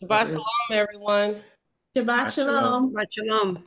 Shabbat shalom, everyone. Shabbat shalom. Shabbat shalom.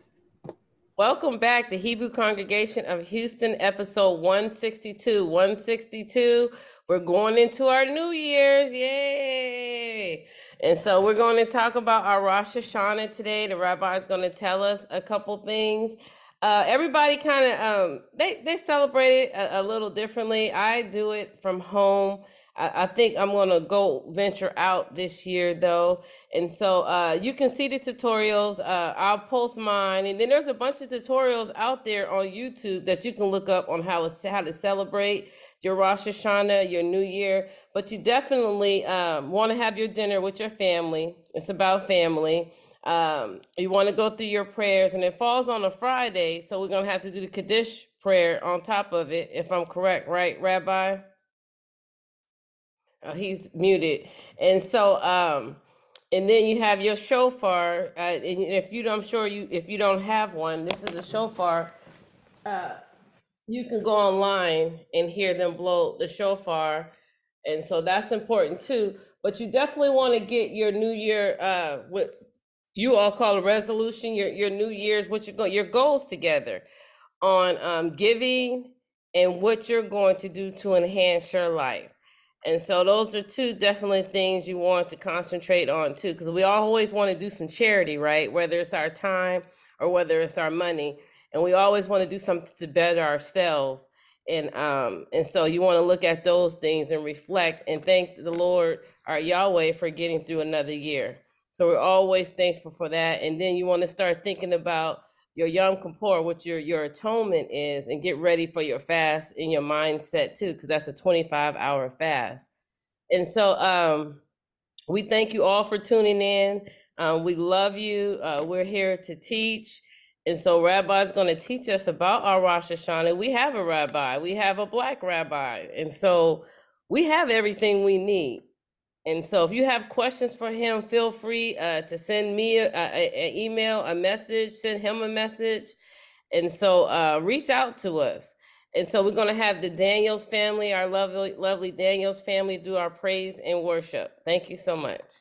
Welcome back to Hebrew Congregation of Houston, episode 162. 162. We're going into our New Year's. Yay! And so we're going to talk about our Rosh Hashanah today. The rabbi is going to tell us a couple things. Uh, everybody kind of um, they they celebrate it a, a little differently. I do it from home. I, I think I'm gonna go venture out this year though, and so uh, you can see the tutorials. Uh, I'll post mine, and then there's a bunch of tutorials out there on YouTube that you can look up on how to how to celebrate your Rosh Hashanah, your New Year. But you definitely um, want to have your dinner with your family. It's about family. Um, you want to go through your prayers, and it falls on a Friday, so we're gonna have to do the Kaddish prayer on top of it, if I'm correct, right, Rabbi? Uh, he's muted. And so, um, and then you have your shofar. Uh, and if you, don't, I'm sure you, if you don't have one, this is a shofar. Uh, you can go online and hear them blow the shofar, and so that's important too. But you definitely want to get your New Year, uh, what you all call a resolution, your your New Year's, what you go, your goals together on um, giving and what you're going to do to enhance your life. And so those are two definitely things you want to concentrate on too, because we always want to do some charity, right? Whether it's our time or whether it's our money, and we always want to do something to better ourselves. And um, and so you want to look at those things and reflect and thank the Lord, our Yahweh, for getting through another year. So we're always thankful for that. And then you want to start thinking about your Yom Kippur, what your your atonement is, and get ready for your fast in your mindset too, because that's a 25 hour fast. And so um, we thank you all for tuning in. Um, we love you. Uh, we're here to teach. And so Rabbi is going to teach us about our Rosh Hashanah. We have a rabbi. We have a black rabbi. And so we have everything we need. And so if you have questions for him, feel free uh, to send me an email, a message, send him a message. And so uh, reach out to us. And so we're going to have the Daniels family, our lovely, lovely Daniels family, do our praise and worship. Thank you so much.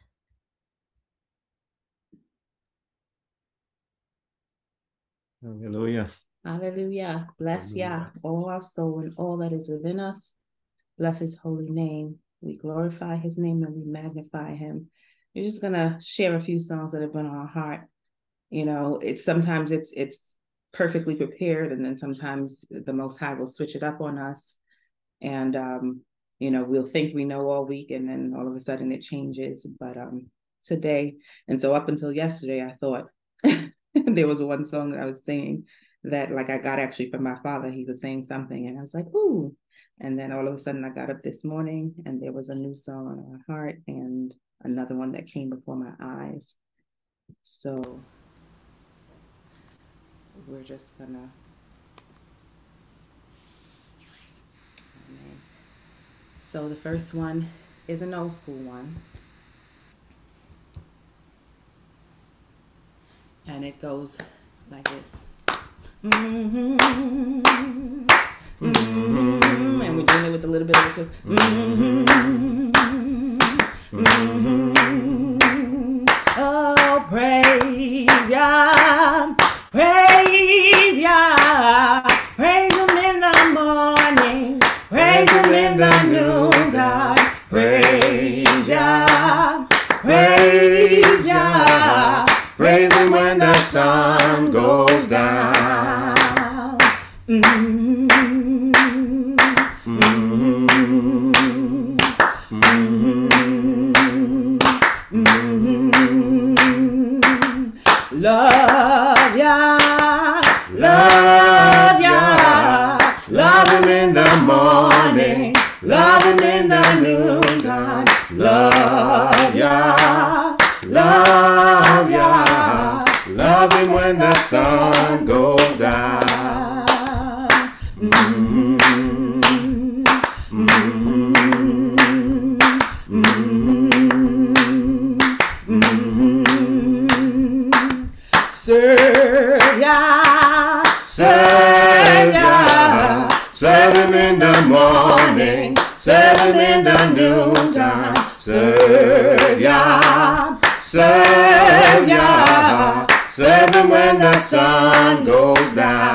Hallelujah. Hallelujah. Bless Hallelujah. Yah, all our soul and all that is within us. Bless his holy name. We glorify his name and we magnify him. We're just gonna share a few songs that have been on our heart. You know, it's sometimes it's it's perfectly prepared, and then sometimes the most high will switch it up on us. And um, you know, we'll think we know all week and then all of a sudden it changes. But um today, and so up until yesterday, I thought there was one song that I was singing that like I got actually from my father. He was saying something, and I was like, "Ooh!" And then all of a sudden, I got up this morning, and there was a new song on my heart, and another one that came before my eyes. So we're just gonna. So the first one is an old school one. And it goes like this. Mhm. Mhm. And we're doing it with a little bit of a twist. Mhm. Mhm. Oh, praise Yah, praise Yah, praise Him in the morning, praise Him in the noontime, praise Yah, praise Yah, Praise him when the sun goes down. Mhm. Him in the noontime, love ya, love ya, Love him when the sun serve in the noontime. Serve Yah, serve Yah. Serve him when the sun goes down.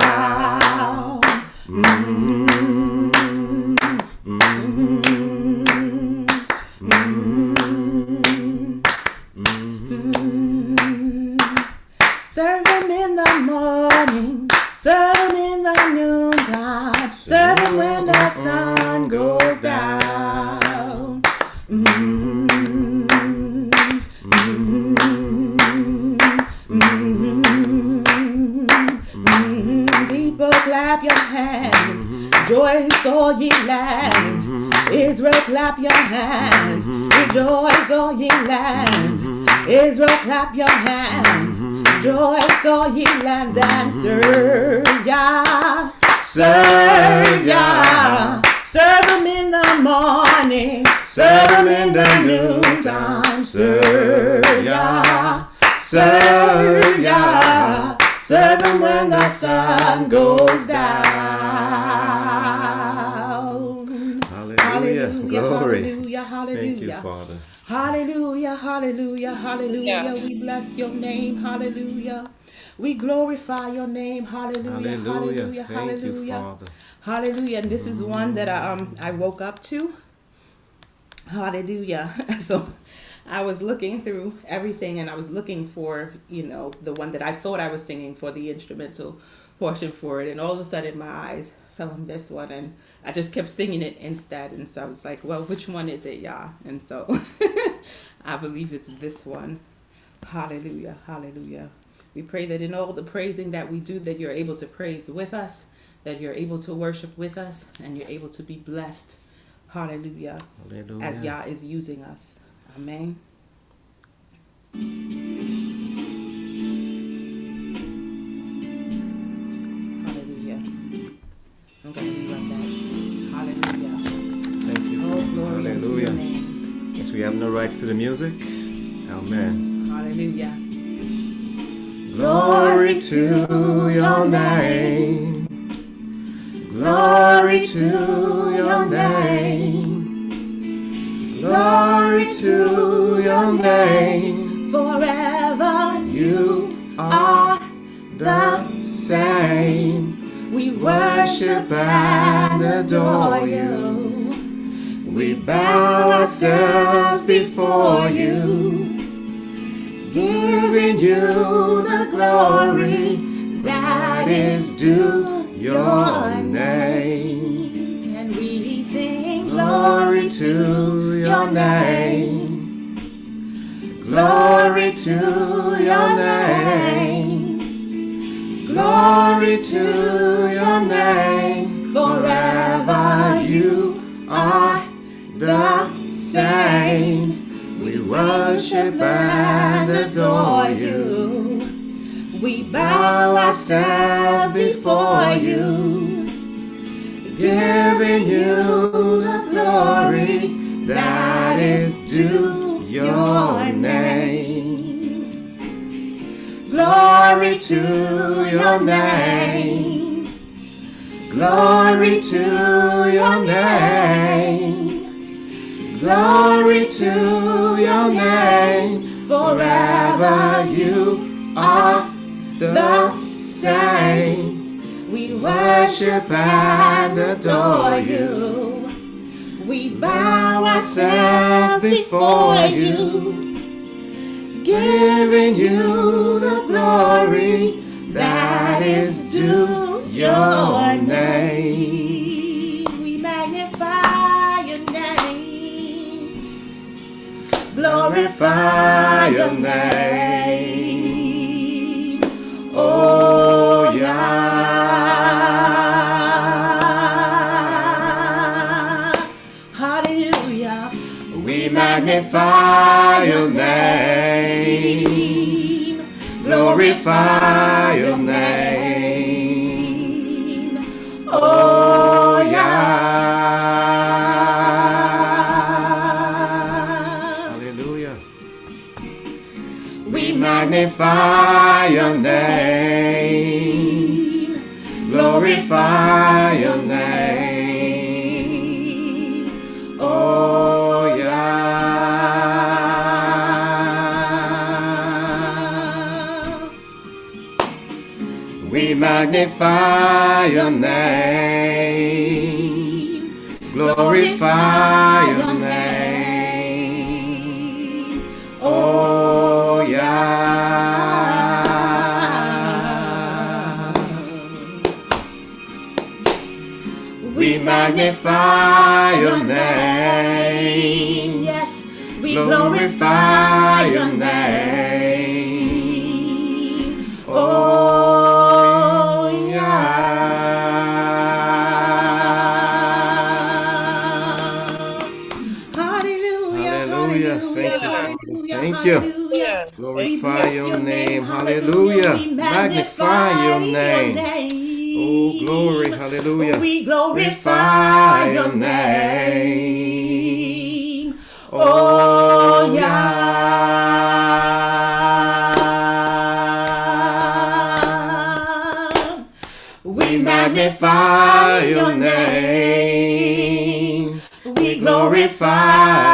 All ye lands. Mm-hmm. Israel clap your hands, mm-hmm. rejoice all ye lands and mm-hmm. serve Yah. Serve Yah. Serve him in the morning, Serve him in the noontime. Serve Yah. Serve Yah. Serve him when the sun goes down. Hallelujah. Glory. hallelujah, hallelujah. Thank you, Father. Hallelujah, hallelujah, hallelujah. Yeah. We bless your name, hallelujah. We glorify your name, hallelujah, hallelujah, Hallelujah. Thank you, hallelujah. Father. Hallelujah. And this is one that I, um I woke up to. Hallelujah. So I was looking through everything and I was looking for, you know, the one that I thought I was singing for the instrumental portion for it. And all of a sudden my eyes fell on this one and I just kept singing it instead. And so I was like, well, which one is it, y'all? And so I believe it's this one. Hallelujah. Hallelujah. We pray that in all the praising that we do, that you're able to praise with us, that you're able to worship with us, and you're able to be blessed. Hallelujah. Hallelujah. As Yah is using us. Amen. I'm going to that. Hallelujah. Thank you. Oh, glory Hallelujah. Yes, we have no rights to the music. Amen. Hallelujah. Glory to your name. Glory to your name. Glory to your name. Forever You are the same. We Worship and adore you. We bow ourselves before you, giving you the glory that is due your name. And we sing Glory to your name. Glory to your name. Glory to your name. Forever you are the same. We worship and adore you. We Bow ourselves before you, giving you the glory that is due your Glory to your name. Glory to your name. Glory to your name. Forever you are the same. we Worship and adore you. We Bow ourselves before you, giving you the glory that is due your name. We magnify your name. Glorify your name. Oh, oh Yah. Hallelujah. We magnify your name. Glorify your name. Oh, Yah. Hallelujah. We magnify your name. Glorify magnify your name. Glorify your name. Oh, yeah. We magnify your name. Yes, we Glorify your name. You. Yeah. Glorify your name. Hallelujah. Magnify your name. Oh, glory. Hallelujah. We Glorify your name. Oh, oh, yeah. We magnify your name. We glorify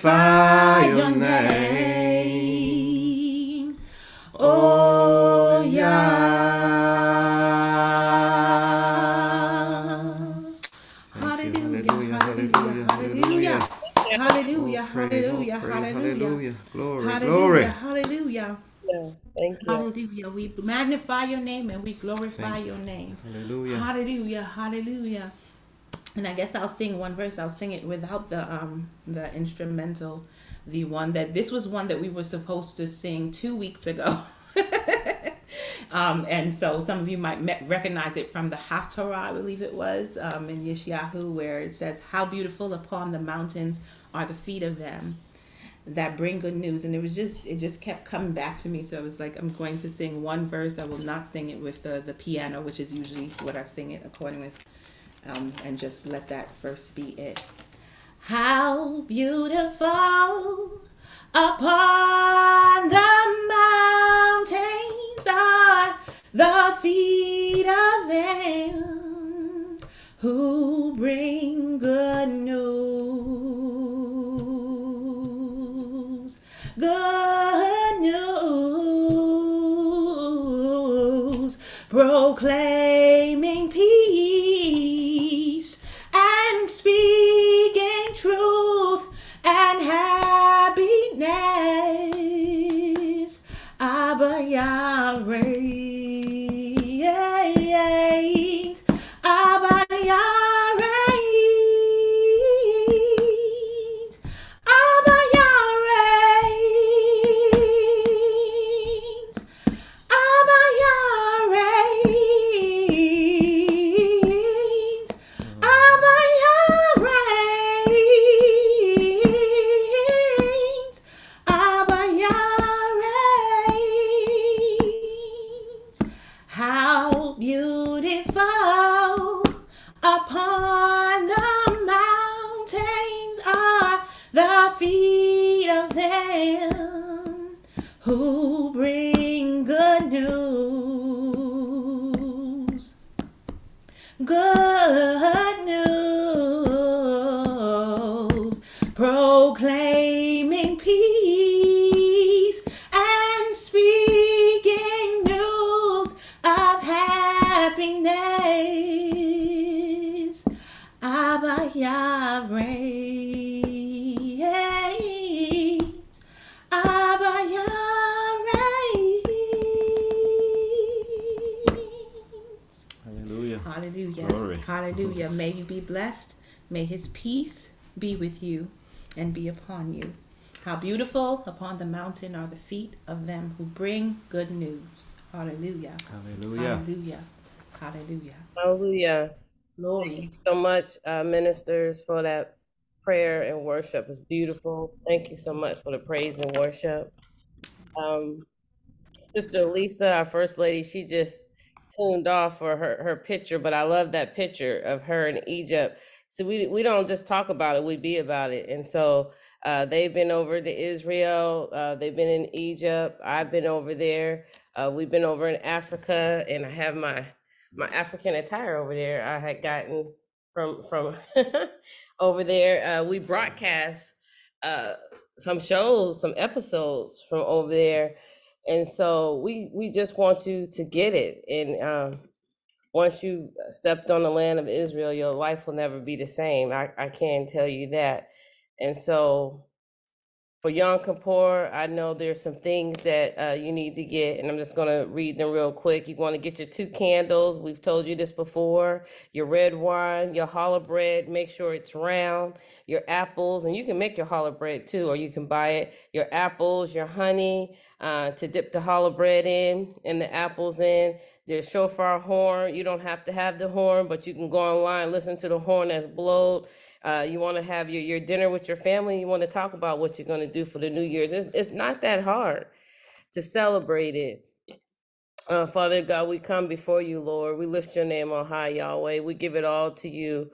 Glorify your name. Oh, yeah. Hallelujah, Hallelujah, hallelujah, hallelujah, hallelujah, hallelujah, Oh, praise, oh, hallelujah, praise, hallelujah, hallelujah. Glory, glory. hallelujah, hallelujah, Yeah. Thank you. hallelujah. We magnify your name and we glorify Thank your name. Hallelujah. Hallelujah, hallelujah. And I guess I'll sing one verse. I'll sing it without the um the instrumental, the one that this was one that we were supposed to sing two weeks ago. um, and so some of you might me- recognize it from the Haftarah, I believe it was, um, in Yeshayahu, where it says, "How beautiful upon the mountains are the feet of them." that bring good news and it was just it just kept coming back to me so i was like i'm going to sing one verse i will not sing it with the the piano which is usually what i sing it according with um, and just let that first be it how beautiful upon the mountains are the feet of them who bring good news. Good news. Proclaiming speaking truth and happiness. Abba Yah reigns. Abba Yah May his peace be with you and be upon you. How beautiful upon the mountain are the feet of them who bring good news. Hallelujah. Hallelujah. Hallelujah. Hallelujah. Hallelujah. Thank you so much, uh, ministers, for that prayer and worship. It's beautiful. Thank you so much for the praise and worship. Um, Sister Aliza, our first lady, she just tuned off for her, her picture, but I love that picture of her in Egypt. So we we don't just talk about it; we be about it. And so uh, they've been over to Israel. Uh, they've been in Egypt. I've been over there. Uh, we've been over in Africa, and I have my my African attire over there. I had gotten from from over there. Uh, we broadcast uh, some shows, some episodes from over there, and so we we just want you to get it. And um, once you stepped on the land of Israel, your life will never be the same. I, I can tell you that. And so for Yom Kippur, I know there's some things that uh, you need to get, and I'm just going to read them real quick. You want to get your two candles. We've told you this before. Your red wine, your challah bread, make sure it's round. Your apples, and you can make your challah bread too, or you can buy it. Your apples, your honey uh, to dip the challah bread in and the apples in. The shofar horn, you don't have to have the horn, but you can go online, listen to the horn that's blowed. Uh, you want to have your, your dinner with your family. You want to talk about what you're going to do for the New Year's. It's, it's not that hard to celebrate it. Uh, Father God, we come before you, Lord. We lift your name on high, Yahweh. We give it all to you.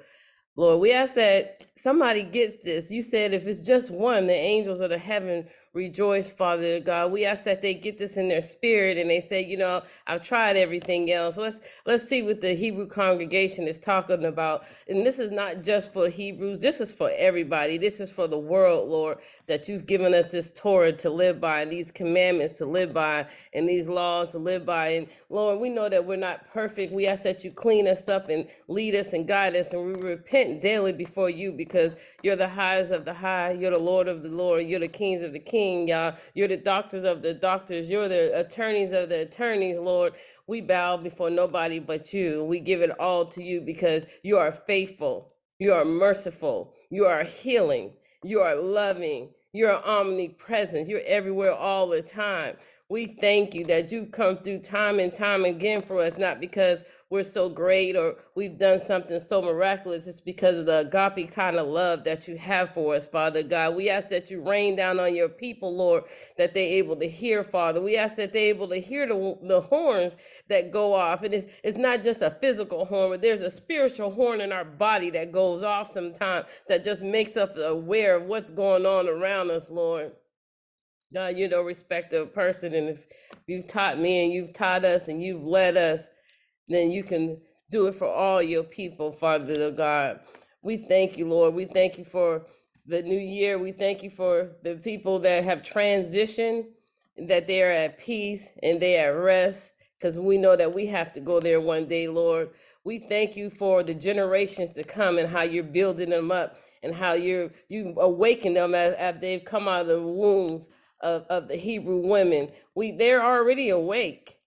Lord, we ask that somebody gets this. You said if it's just one, the angels of the heaven rejoice, Father God. We ask that they get this in their spirit and they say, you know, I've tried everything else. Let's let's see what the Hebrew congregation is talking about. And this is not just for Hebrews, this is for everybody. This is for the world, Lord, that you've given us this Torah to live by and these commandments to live by and these laws to live by. And Lord, we know that we're not perfect. We ask that you clean us up and lead us and guide us and we repent daily before you because you're the highest of the high, you're the Lord of the Lord, you're the kings of the king, y'all. You're the doctors of the doctors. You're the attorneys of the attorneys, Lord. We bow before nobody but you. We give it all to you because you are faithful. You are merciful. You are healing. You are loving. You're omnipresent. You're everywhere all the time. We thank you that you've come through time and time again for us, not because we're so great or we've done something so miraculous. It's because of the agape kind of love that you have for us, Father God. We ask that you rain down on your people, Lord, that they're able to hear, Father. We ask that they're able to hear the, the horns that go off. And it's, it's not just a physical horn, but there's a spiritual horn in our body that goes off sometimes that just makes us aware of what's going on around us, Lord. Uh, God, you're no respecter of person. And if you've taught me and you've taught us and you've led us, then you can do it for all your people, Father God. We thank you, Lord. We thank you for the new year. We thank you for the people that have transitioned, that they are at peace and they are at rest, because we know that we have to go there one day, Lord. We thank you for the generations to come and how you're building them up and how you're you awaken them as, as they've come out of the wombs of, of the Hebrew women. We they're already awake.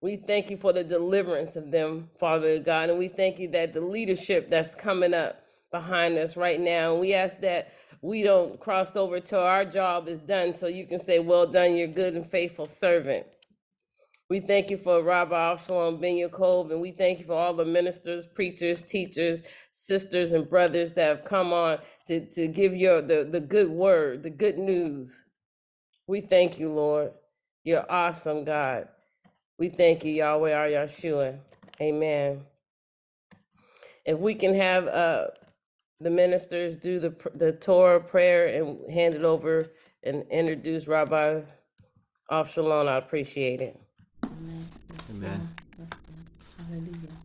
We thank you for the deliverance of them, Father God. And we thank you that the leadership that's coming up behind us right now. We ask that we don't cross over till our job is done so you can say, Well done, your good and faithful servant. We thank you for Rabbi Avshalom Ben Yaakov, and we thank you for all the ministers, preachers, teachers, sisters, and brothers that have come on to, to give your the, the good word, the good news. We thank you, Lord. You're awesome, God. We thank you, Yahweh, our Yeshua. Amen. If we can have uh, the ministers do the the Torah prayer and hand it over and introduce Rabbi Avshalom, I appreciate it. Amen. Yes, Amen. Lord. Yes, Lord. Hallelujah.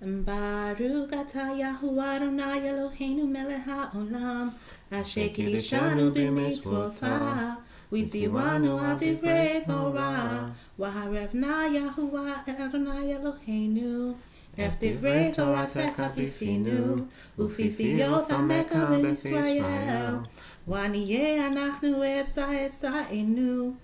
Baruch atah Yahuwah Adonai Eloheinu melech haolam asher kiddushanu b'mitzvotav v'tziwanu al divrei Torah v'harevna Yahuwah Adonai Eloheinu ef divrei Toratecha b'finu ufifiyot amecha b'Yisrael ונהיה אנחנו עצה עצאנו ועצה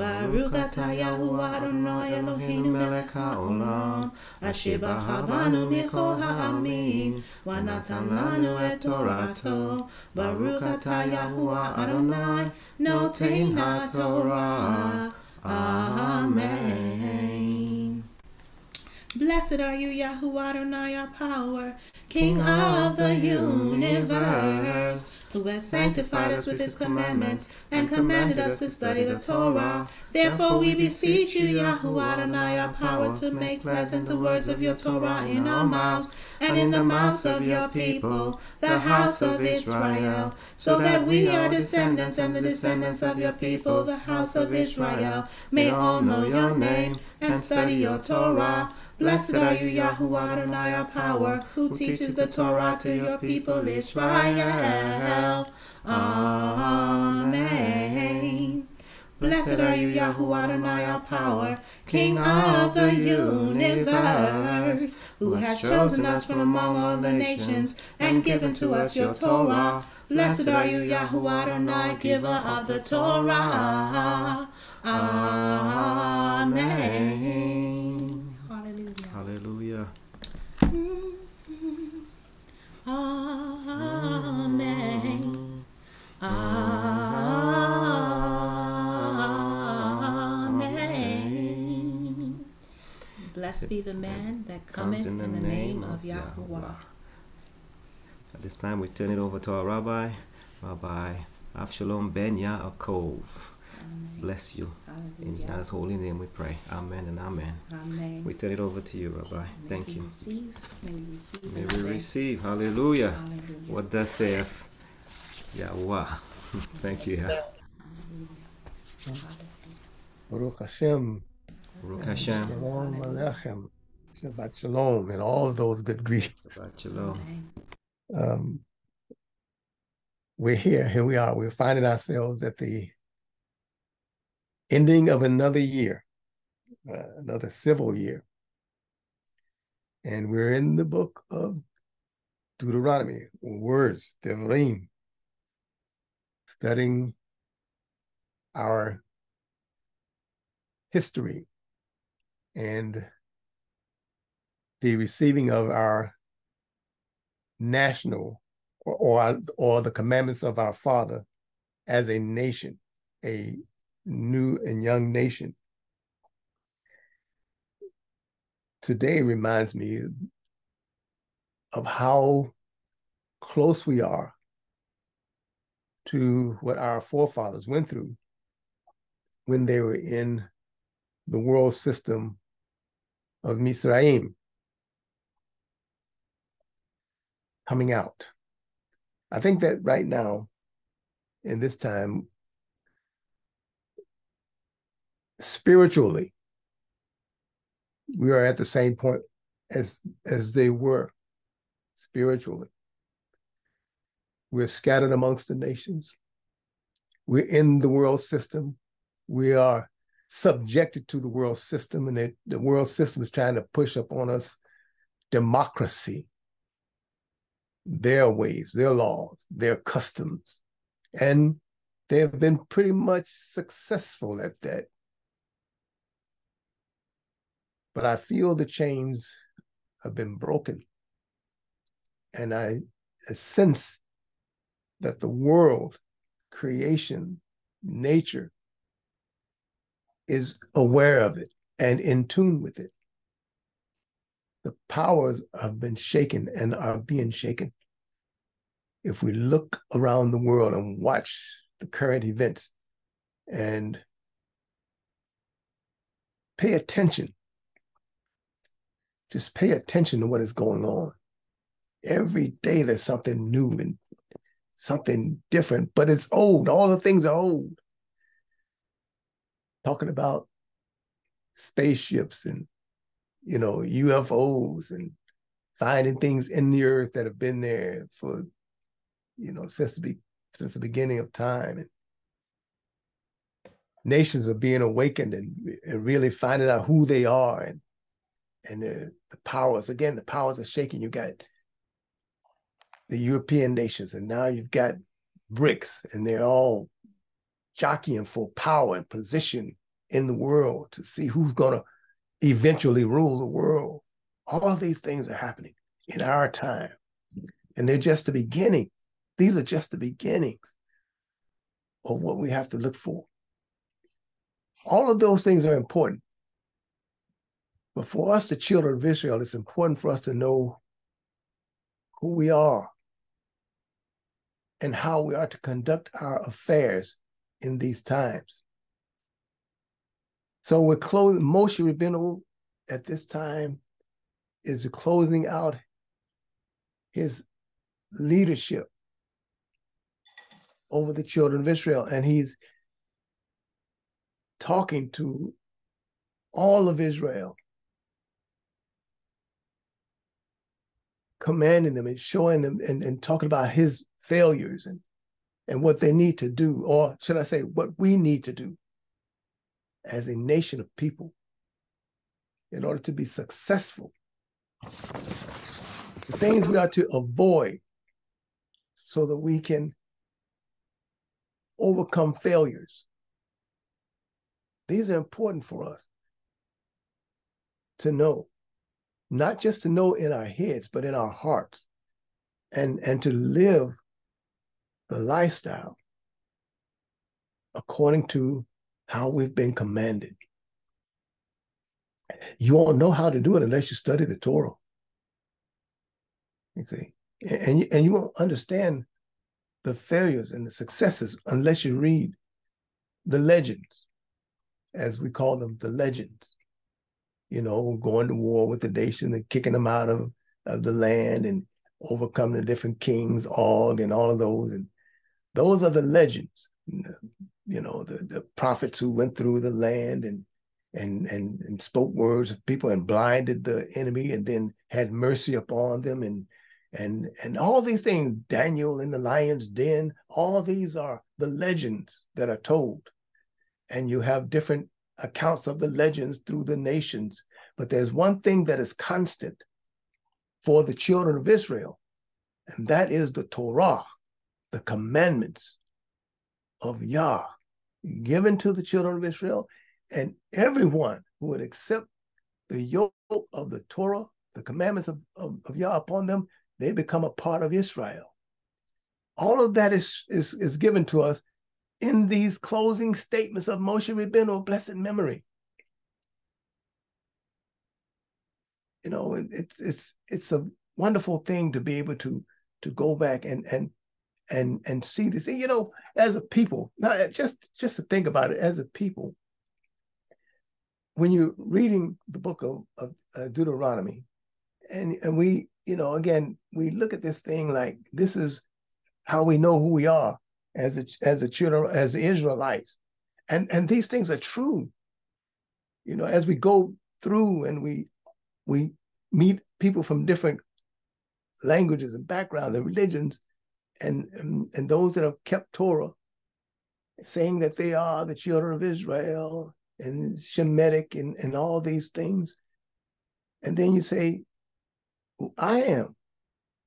Baruch atah Yahuwah Adonai Eloheinu melech haolam Asher b'chabanu mikol Haamin V'natan lanu et Torato Baruch atah Yahuwah Adonai Noten ha'Torah Amen. Blessed are you, Yahuwah Adonai, our power, King of the universe, who has sanctified us with his commandments and commanded us to study the Torah. Therefore we beseech you, Yahuwah Adonai, our power, to make pleasant the words of your Torah in our mouths and in the mouths of your people, the house of Israel, so that we, our descendants and the descendants of your people, the house of Israel, may all know your name and study your Torah. Blessed are you, Yahuwah Adonai, our power, who teaches the Torah to your people Israel. Amen. Blessed are you, Yahuwah Adonai, our power, King of the universe, who has chosen us from among all the nations and given to us your Torah. Blessed are you, Yahuwah Adonai, giver of the Torah. Amen. Hallelujah. Amen. Amen. Blessed be the man that cometh in the name of Yahuwah. At this time, we turn it over to our rabbi, Rabbi Avshalom Ben Yaakov. Amen. Bless you. In Hallelujah. God's holy name we pray. Amen and amen. Amen. We turn it over to you, Rabbi. May Thank you. Receive. May we receive. May in we our day. receive. Hallelujah. Hallelujah. What thus saith Yahweh. Thank you, Yah. Baruch Hashem, Baruch Hashem. Shalom Aleichem, Shabbat Shalom, and all of those good greetings. Shabbat Shalom. Um, we're here, here we are. We're finding ourselves at the ending of another year, uh, another civil year. And we're in the book of Deuteronomy, words, Devarim, studying our history and the receiving of our national or, or, or the commandments of our father as a nation, a new and young nation. Today reminds me of how close we are to what our forefathers went through when they were in the world system of Misraim coming out. I think that right now, in this time, spiritually, we are at the same point as as they were spiritually. We're scattered amongst the nations. We're in the world system. We are subjected to the world system, and the, the world system is trying to push up on us democracy, their ways, their laws, their customs. And they have been pretty much successful at that. But I feel the chains have been broken. And I, sense that the world, creation, nature is aware of it and in tune with it. The powers have been shaken and are being shaken. If we look around the world and watch the current events and pay attention, just pay attention to what is going on. Every day there's something new and something different, but it's old. All the things are old. Talking about spaceships and you know UFOs and finding things in the earth that have been there for you know since the be, since the beginning of time and nations are being awakened and, and really finding out who they are and and the, the powers again the powers are shaking you got the European nations and now you've got BRICS and they're all jockeying for power and position in the world to see who's going to eventually rule the world. All of these things are happening in our time, and they're just the beginning. These are just the beginnings of what we have to look for. All of those things are important. But for us, the children of Israel, it's important for us to know who we are and how we are to conduct our affairs in these times. So we're closing, Moshe Rabbeinu at this time is closing out his leadership over the children of Israel. And he's talking to all of Israel, commanding them and showing them and, and talking about his failures and, and what they need to do, or should I say, what we need to do as a nation of people in order to be successful. The things we are to avoid so that we can overcome failures. These are important for us to know, not just to know in our heads, but in our hearts, and, and to live the lifestyle according to how we've been commanded. You won't know how to do it unless you study the Torah. You see, and, and you won't understand the failures and the successes unless you read the legends, as we call them, the legends. You know, going to war with the nation and kicking them out of, of the land and overcoming the different kings, Og, and all of those. And those are the legends. You know, the, the prophets who went through the land and and and and spoke words of people and blinded the enemy and then had mercy upon them and and and all these things daniel in the lion's den all these are the legends that are told and you have different accounts of the legends through the nations but there's one thing that is constant for the children of israel and that is the torah the commandments of yah given to the children of israel and everyone who would accept the yoke of the torah the commandments of, of, of yah upon them they become a part of Israel. All of that is, is, is given to us in these closing statements of Moshe Rabbeinu, blessed memory. You know, it's it's it's a wonderful thing to be able to to go back and and and and see this. You know, as a people, not just just to think about it as a people. When you're reading the book of, of uh, Deuteronomy, and and we you know, again, we look at this thing like this is how we know who we are as a, as a children, as the Israelites. And, and these things are true. You know, as we go through and we we meet people from different languages and backgrounds and religions, and, and, and those that have kept Torah, saying that they are the children of Israel and Shemitic and, and all these things. And then you say, I am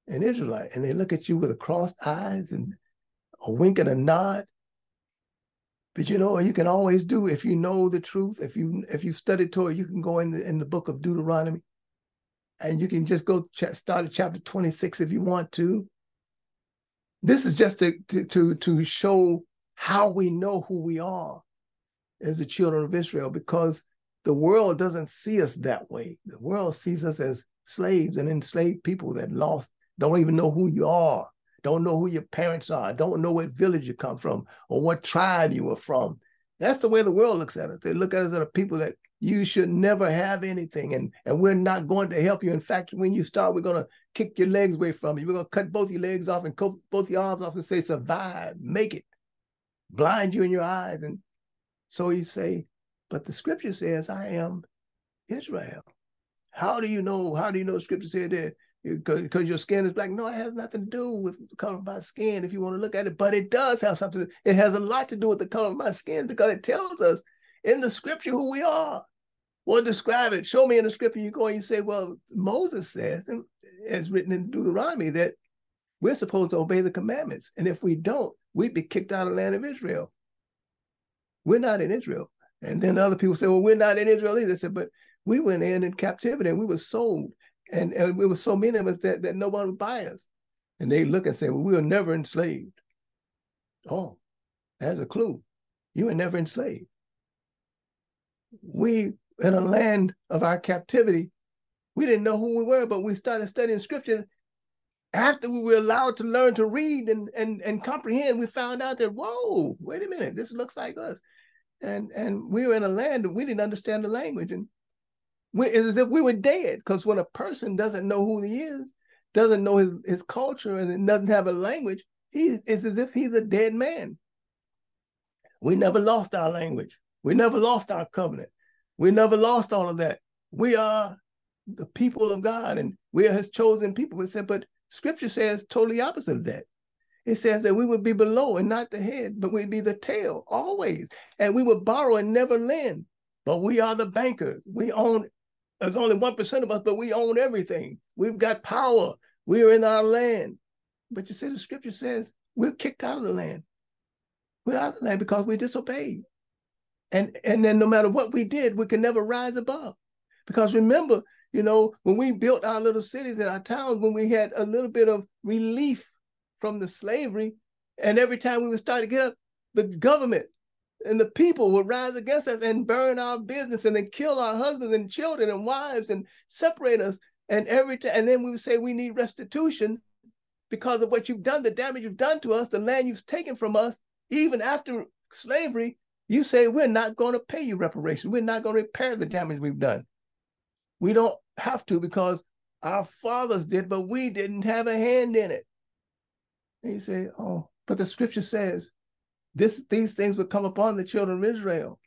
an Israelite. And they look at you with crossed eyes and a wink and a nod. But you know, you can always do if you know the truth. If you if you study Torah, you can go in the in the book of Deuteronomy, and you can just go ch- start at chapter twenty six if you want to. This is just to, to to to show how we know who we are as the children of Israel, because the world doesn't see us that way. The world sees us as slaves and enslaved people that lost, don't even know who you are, don't know who your parents are, don't know what village you come from or what tribe you were from. That's the way the world looks at us. They look at us as a people that you should never have anything, and, and we're not going to help you. In fact, when you start, we're going to kick your legs away from you. We're going to cut both your legs off and cut both your arms off and say, survive, make it, blind you in your eyes. And so you say, but the scripture says, I am Israel. How do you know? How do you know scripture said that? Because your skin is black. No, it has nothing to do with the color of my skin if you want to look at it, but it does have something. It has a lot to do with the color of my skin because it tells us in the scripture who we are. Well, describe it. Show me in the scripture. You go and you say, well, Moses says, and it's written in Deuteronomy, that we're supposed to obey the commandments. And if we don't, we'd be kicked out of the land of Israel. We're not in Israel. And then other people say, well, we're not in Israel either. They said, but we went in in captivity and we were sold. And, and it was so many of us that, that no one would buy us. And they look and say, well, we were never enslaved. Oh, that's a clue. You were never enslaved. We, in a land of our captivity, we didn't know who we were, but we started studying scripture. After we were allowed to learn to read and, and, and comprehend, we found out that, whoa, wait a minute, this looks like us. And, and we were in a land that we didn't understand the language. And it's as if we were dead, because when a person doesn't know who he is, doesn't know his, his culture, and doesn't have a language, he, it's as if he's a dead man. We never lost our language. We never lost our covenant. We never lost all of that. We are the people of God and we are his chosen people. We said, but scripture says totally opposite of that. It says that we would be below and not the head, but we'd be the tail always. And we would borrow and never lend. But we are the banker. We own, there's only 1% of us, but we own everything. We've got power. We are in our land. But you see, the scripture says we're kicked out of the land. We're out of the land because we disobeyed. And, and then no matter what we did, we can never rise above. Because remember, you know, when we built our little cities and our towns, when we had a little bit of relief from the slavery, and every time we would start to get up, the government and the people would rise against us and burn our business and then kill our husbands and children and wives and separate us. And every time, and then we would say we need restitution because of what you've done, the damage you've done to us, the land you've taken from us, even after slavery. You say we're not going to pay you reparations. We're not going to repair the damage we've done. We don't have to because our fathers did, but we didn't have a hand in it. And you say, oh, but the scripture says this these things would come upon the children of Israel.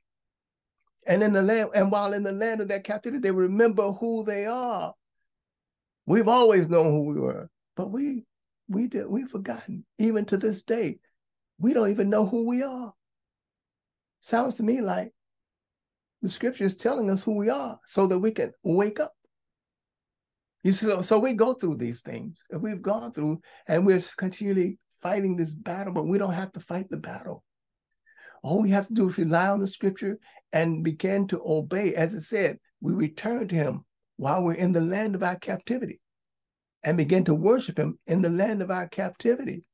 And in the land, and while in the land of their captivity, they remember who they are. We've always known who we were, but we we did we've forgotten. Even to this day, we don't even know who we are. Sounds to me like the scripture is telling us who we are so that we can wake up. You see, so, so we go through these things. And we've gone through and we're continually fighting this battle, but we don't have to fight the battle. All we have to do is rely on the scripture and begin to obey. As it said, we return to him while we're in the land of our captivity and begin to worship him in the land of our captivity.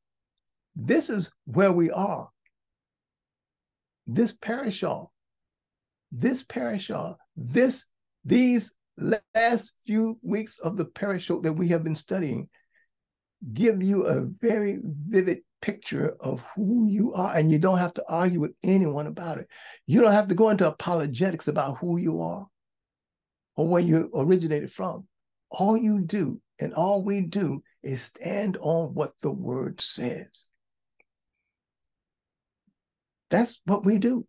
This is where we are. This parashah this parashah, this these last few weeks of the parashah that we have been studying give you a very vivid picture of who you are and you don't have to argue with anyone about it. You don't have to go into apologetics about who you are or where you originated from. All you do and all we do is stand on what the word says. That's what we do.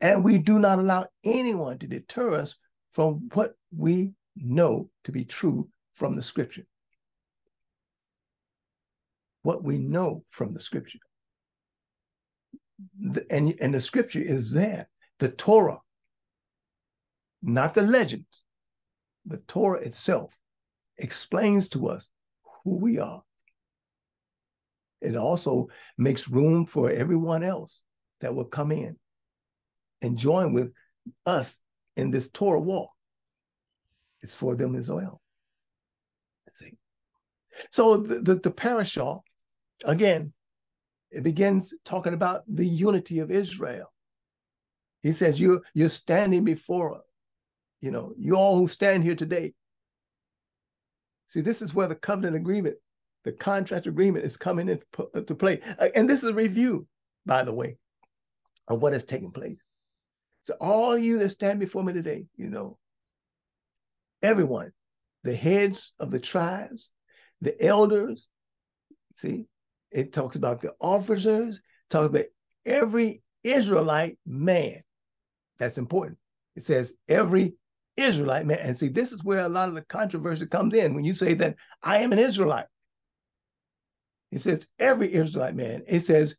And we do not allow anyone to deter us from what we know to be true from the scripture. What we know from the scripture. Mm-hmm. The, and, and the scripture is there. The Torah, not the legends, the Torah itself explains to us who we are. It also makes room for everyone else that will come in and join with us in this Torah walk. It's for them as well. See? So the, the, the parashah, again, it begins talking about the unity of Israel. He says, you, you're standing before, us. you know, you all who stand here today. See, this is where the covenant agreement, the contract agreement is coming into uh, play. Uh, and this is a review, by the way, of what has taken place. So all you that stand before me today, you know, everyone, the heads of the tribes, the elders, see, it talks about the officers, talks about every Israelite man. That's important. It says every Israelite man. And see, this is where a lot of the controversy comes in when you say that I am an Israelite. It says every Israelite man. It says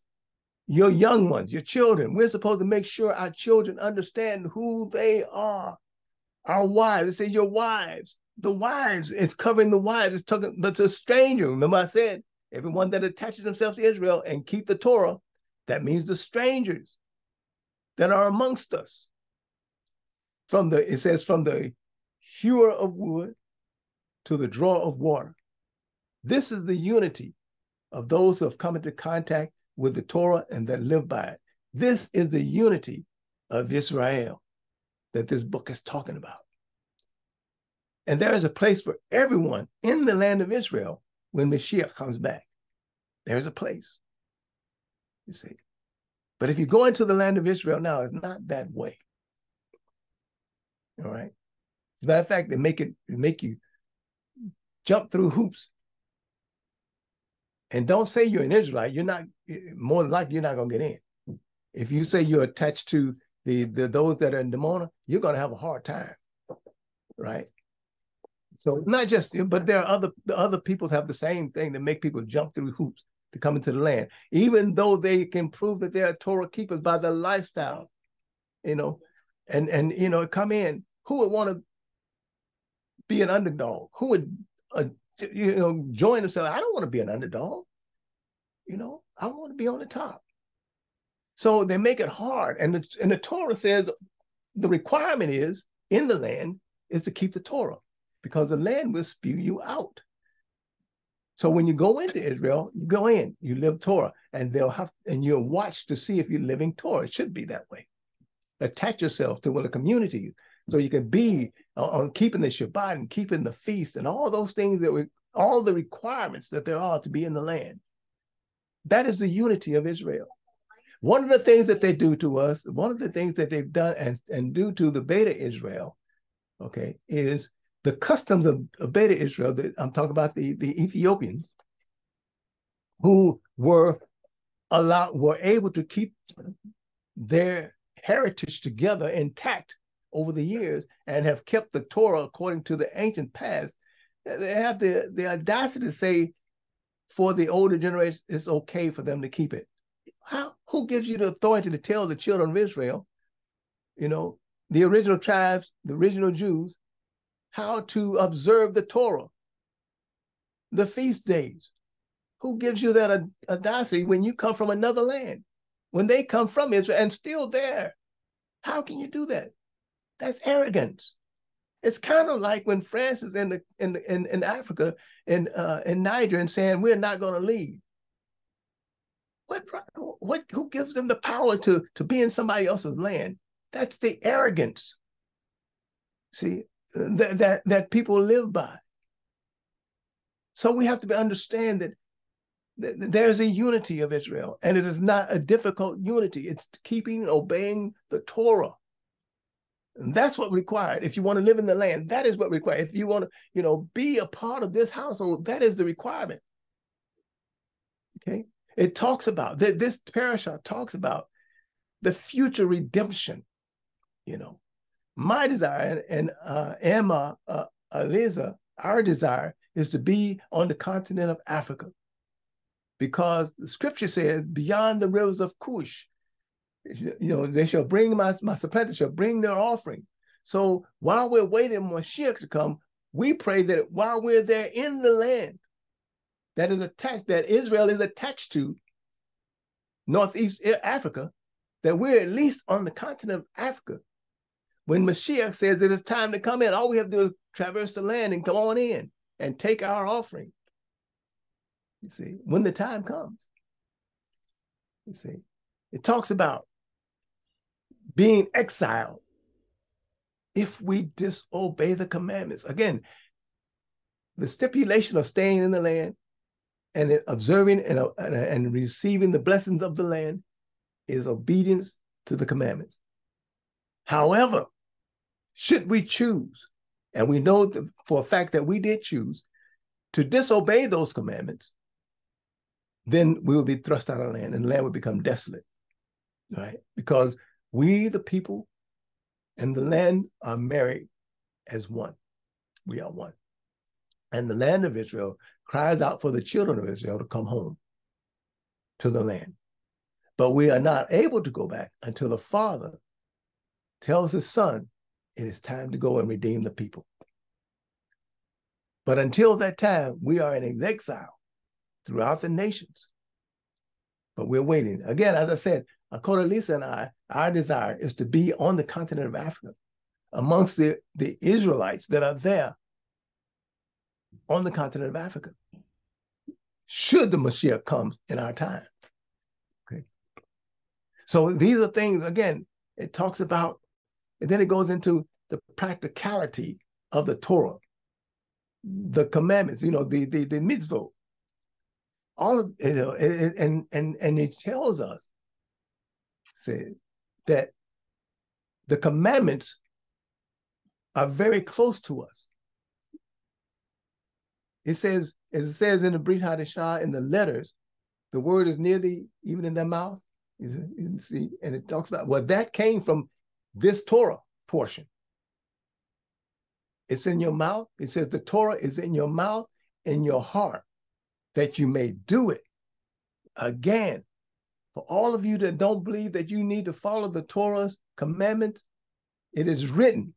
your young ones, your children. We're supposed to make sure our children understand who they are. Our wives, it says your wives. The wives, it's covering the wives. It's talking, but a stranger. Remember, I said everyone that attaches themselves to Israel and keep the Torah, that means the strangers that are amongst us. from the it says from the hewer of wood to the drawer of water. This is the unity of those who have come into contact with the Torah and that live by it. This is the unity of Israel that this book is talking about. And there is a place for everyone in the land of Israel when Mashiach comes back. There's a place, you see. But if you go into the land of Israel now, it's not that way. All right. As a matter of fact, they make it they make you jump through hoops. And don't say you're an Israelite. You're not more than likely you're not gonna get in. If you say you're attached to the, the those that are in Dimona, you're gonna have a hard time. Right. So not just, you, but there are other the other people have the same thing that make people jump through hoops to come into the land, even though they can prove that they are Torah keepers by their lifestyle, you know, and and you know come in. Who would want to be an underdog? Who would uh, you know join themselves? I don't want to be an underdog. You know, I want to be on the top. So they make it hard, and the, and the Torah says the requirement is in the land is to keep the Torah because the land will spew you out. So when you go into Israel, you go in, you live Torah, and they'll have and you'll watch to see if you're living Torah. It should be that way. Attach yourself to what a community so you can be uh, on keeping the Shabbat and keeping the feast and all those things that we all the requirements that there are to be in the land. That is the unity of Israel. One of the things that they do to us, one of the things that they've done and, and do to the Beta Israel, okay, is the customs of, of Beta Israel, the, I'm talking about the, the Ethiopians, who were allowed, were able to keep their heritage together intact over the years and have kept the Torah according to the ancient past. They have the, the audacity to say for the older generation, it's okay for them to keep it. How who gives you the authority to tell the children of Israel, you know, the original tribes, the original Jews, how to observe the Torah, the feast days. Who gives you that audacity when you come from another land? When they come from Israel and still there, how can you do that? That's arrogance. It's kind of like when France is in the in the, in, in Africa in uh, in Niger and saying we're not going to leave. What what who gives them the power to to be in somebody else's land? That's the arrogance. See, that, that, that people live by. So we have to understand that there's a unity of Israel, and it is not a difficult unity. It's keeping and obeying the Torah. And that's what required. If you want to live in the land, that is what required. If you want to, you know, be a part of this household, that is the requirement. Okay. It talks about that this parasha talks about the future redemption, you know, my desire and uh, Emma, uh, Aliza, our desire is to be on the continent of Africa because the scripture says, beyond the rivers of Cush, you know, they shall bring my, my supplanters shall bring their offering. So while we're waiting for Mashiach to come, we pray that while we're there in the land that is attached, that Israel is attached to, Northeast Africa, that we're at least on the continent of Africa when Mashiach says it is time to come in, all we have to do is traverse the land and come on in and take our offering. You see, when the time comes. You see, it talks about being exiled if we disobey the commandments. Again, the stipulation of staying in the land and observing and, and receiving the blessings of the land is obedience to the commandments. However, should we choose, and we know for a fact that we did choose to disobey those commandments, then we will be thrust out of land and the land would become desolate, right? Because we, the people, and the land are married as one. We are one. And the land of Israel cries out for the children of Israel to come home to the land. But we are not able to go back until the Father tells his son it is time to go and redeem the people. But until that time, we are in exile throughout the nations. But we're waiting. Again, as I said, Lisa and I, our desire is to be on the continent of Africa, amongst the, the Israelites that are there on the continent of Africa. Should the Messiah come in our time. Okay. So these are things, again, it talks about, and then it goes into the practicality of the Torah, the commandments, you know, the the, the mitzvot. All of you know, and and and it tells us say, that the commandments are very close to us. It says, as it says in the Brit Hadashah in the letters, the word is near thee, even in their mouth. You see, and it talks about well, that came from this Torah portion. It's in your mouth. It says the Torah is in your mouth, in your heart, that you may do it. Again, for all of you that don't believe that you need to follow the Torah's commandments, it is written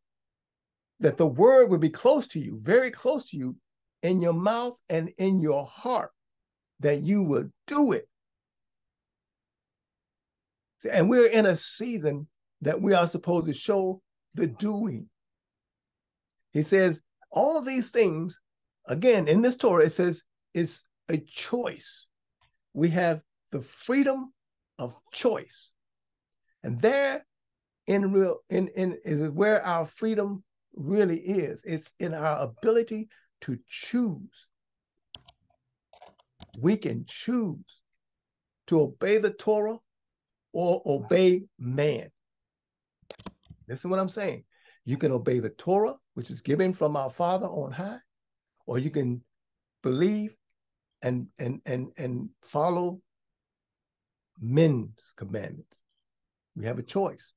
that the word will be close to you, very close to you, in your mouth and in your heart, that you will do it. And we're in a season that we are supposed to show the doing. He says, all these things, again, in this Torah, it says it's a choice. We have the freedom of choice. And there in real in, in is where our freedom really is. It's in our ability to choose. We can choose to obey the Torah or obey man. Listen what I'm saying. You can obey the Torah, which is given from our Father on high, or you can believe and and and and follow men's commandments. We have a choice.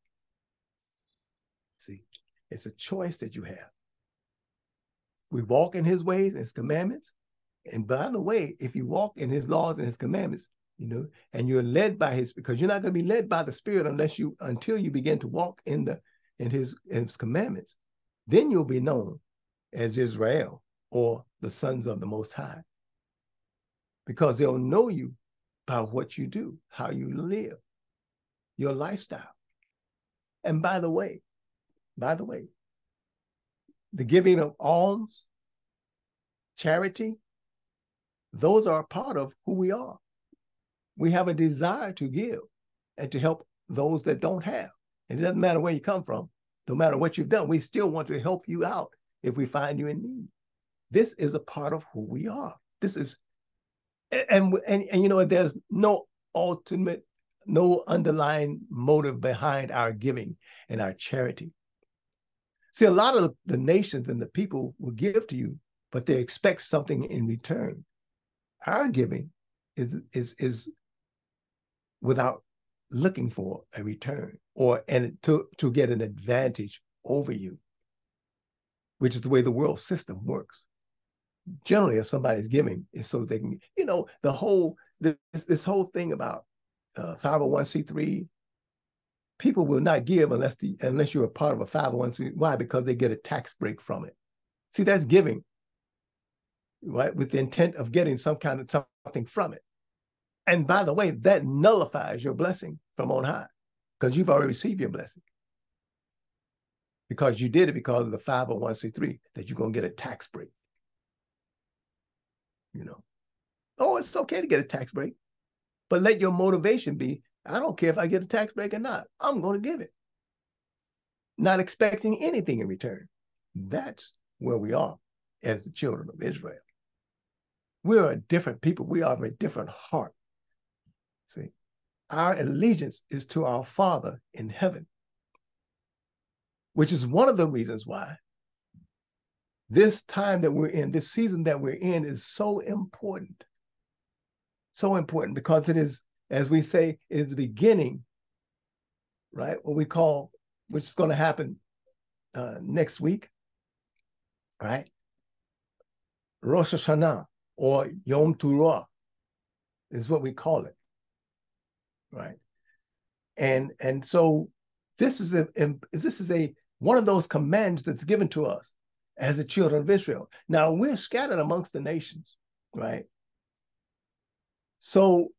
See, it's a choice that you have. We walk in his ways and his commandments. And by the way, if you walk in his laws and his commandments, you know, and you're led by his, because you're not going to be led by the Spirit unless you until you begin to walk in the in his, in his commandments, then you'll be known as Israel or the sons of the Most High. Because they'll know you by what you do, how you live, your lifestyle. And by the way, by the way, the giving of alms, charity, those are part of who we are. We have a desire to give and to help those that don't have. And it doesn't matter where you come from, no matter what you've done, we still want to help you out if we find you in need. This is a part of who we are. This is, and and and you know, there's no ultimate, no underlying motive behind our giving and our charity. See, a lot of the nations and the people will give to you, but they expect something in return. Our giving is is is without looking for a return or and to to get an advantage over you, which is the way the world system works. Generally, if somebody's giving, it's so they can, you know, the whole this this whole thing about uh, 501c3 people will not give unless the unless you're a part of a 501c. Why? Because they get a tax break from it. See, that's giving, right? With the intent of getting some kind of something from it. And by the way, that nullifies your blessing from on high because you've already received your blessing. Because you did it because of the 501c3 that you're going to get a tax break. You know, oh, it's okay to get a tax break, but let your motivation be I don't care if I get a tax break or not. I'm going to give it. Not expecting anything in return. That's where we are as the children of Israel. We are a different people. We are a different heart. See, our allegiance is to our Father in heaven, which is one of the reasons why this time that we're in, this season that we're in, is so important. So important because it is as we say, is the beginning, right? What we call, which is going to happen uh, next week, right? Rosh Hashanah or Yom Teruah is what we call it, right? And and so this is a this is a one of those commands that's given to us as the children of Israel. Now we're scattered amongst the nations, right? So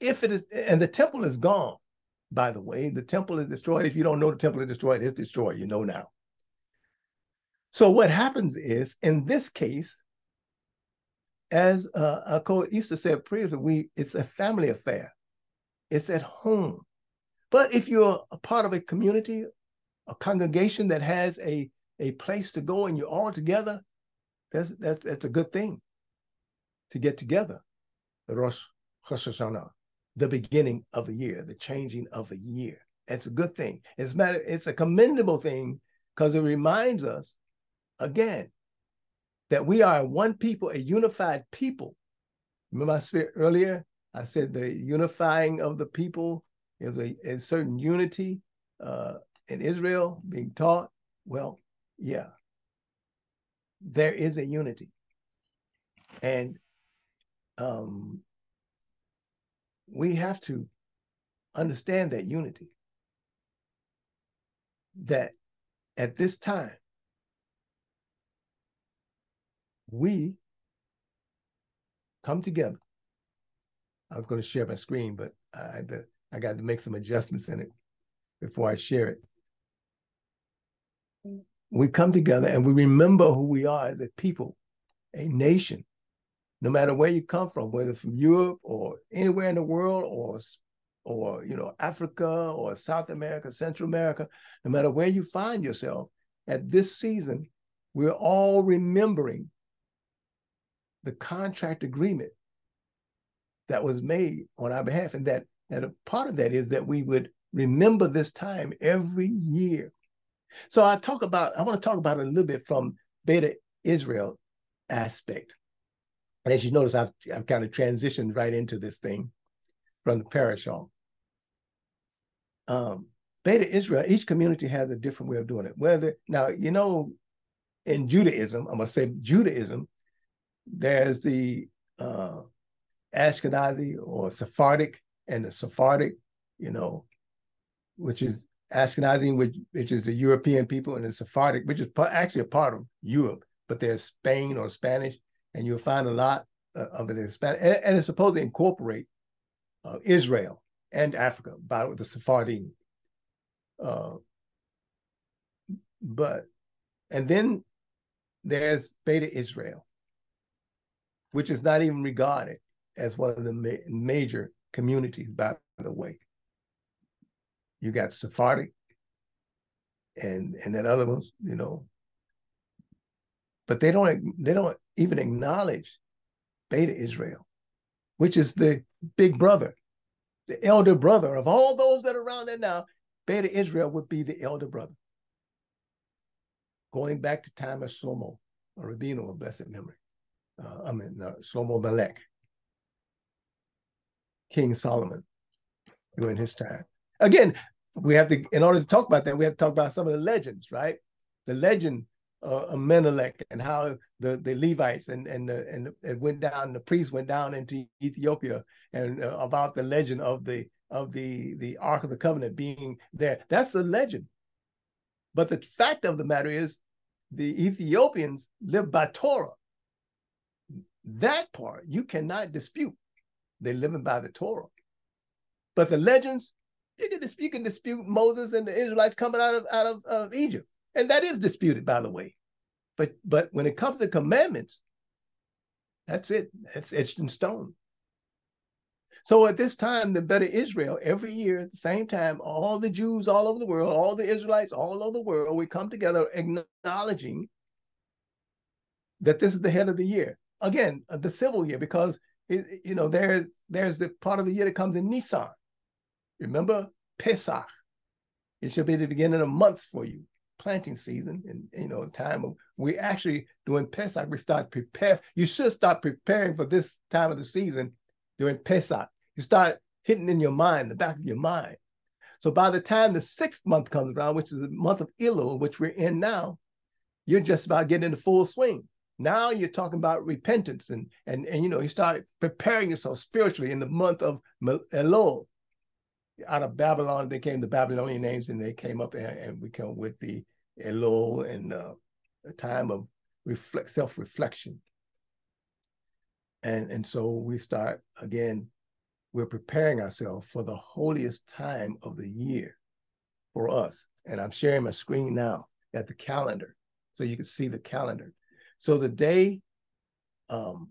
if it is, and the temple is gone, by the way, the temple is destroyed. If you don't know the temple is destroyed, it's destroyed. You know now. So what happens is, in this case, as uh, to say previously, we it's a family affair. It's at home. But if you're a part of a community, a congregation that has a, a place to go and you're all together, that's that's that's a good thing to get together. The Rosh Hashanah, the beginning of the year, the changing of the year. It's a good thing. It's matter, it's a commendable thing because it reminds us again that we are one people, a unified people. Remember I said earlier, I said the unifying of the people is a, a certain unity uh, in Israel being taught. Well, yeah, there is a unity. And um, we have to understand that unity. That at this time, we come together. I was going to share my screen, but I had to, I got to make some adjustments in it before I share it. We come together and we remember who we are as a people, a nation, no matter where you come from, whether from Europe or anywhere in the world or or you know Africa or South America, Central America, no matter where you find yourself at this season, we're all remembering the contract agreement that was made on our behalf. And that, and a part of that is that we would remember this time every year. So I talk about, I want to talk about it a little bit from Beta Israel aspect. And as you notice, I've, I've kind of transitioned right into this thing from the parashah. Um, Beta Israel, each community has a different way of doing it. Whether now, you know, in Judaism, I'm gonna say Judaism, there's the uh, Ashkenazi or Sephardic and the Sephardic, you know, which is Ashkenazi, which, which is the European people, and the Sephardic, which is actually a part of Europe, but there's Spain or Spanish, and you'll find a lot uh, of it in Spanish, and, and, it's supposed to incorporate uh, Israel and Africa by the Sephardim. Uh, but, and then there's Beta Israel, which is not even regarded as one of the ma- major communities, by the way. You got Sephardic and and then other ones, you know. But they don't they don't even acknowledge Beta Israel, which is the big brother, the elder brother of all those that are around there now. Beta Israel would be the elder brother. Going back to time of or Rabino of blessed memory. Uh, I mean, uh, Shlomo Melech. King Solomon during his time. Again, we have to, in order to talk about that, we have to talk about some of the legends, right? The legend uh, of Menelik and how the, the Levites and and the, and it went down, the priests went down into Ethiopia, and uh, about the legend of the of the the Ark of the Covenant being there. That's the legend. But the fact of the matter is, the Ethiopians live by Torah. That part you cannot dispute. They're living by the Torah. But the legends, you can, dispute, you can dispute Moses and the Israelites coming out of out of, of Egypt. And that is disputed, by the way. But but when it comes to the commandments, that's it. It's etched in stone. So at this time, the Beta Israel, every year at the same time, all the Jews all over the world, all the Israelites all over the world, we come together acknowledging that this is the head of the year. Again, uh, the civil year, because it, you know, there's there's the part of the year that comes in Nisan. Remember Pesach. It should be the beginning of months for you, planting season, and you know, time of we actually doing Pesach. We start prepare. You should start preparing for this time of the season during Pesach. You start hitting in your mind, the back of your mind. So by the time the sixth month comes around, which is the month of Elul, which we're in now, you're just about getting into full swing. Now you're talking about repentance and and and you know you start preparing yourself spiritually in the month of Elul. Out of Babylon, they came the Babylonian names, and they came up and, and we come with the Elul and uh, a time of reflect self-reflection. And and so we start again. We're preparing ourselves for the holiest time of the year for us. And I'm sharing my screen now at the calendar so you can see the calendar. So the day um,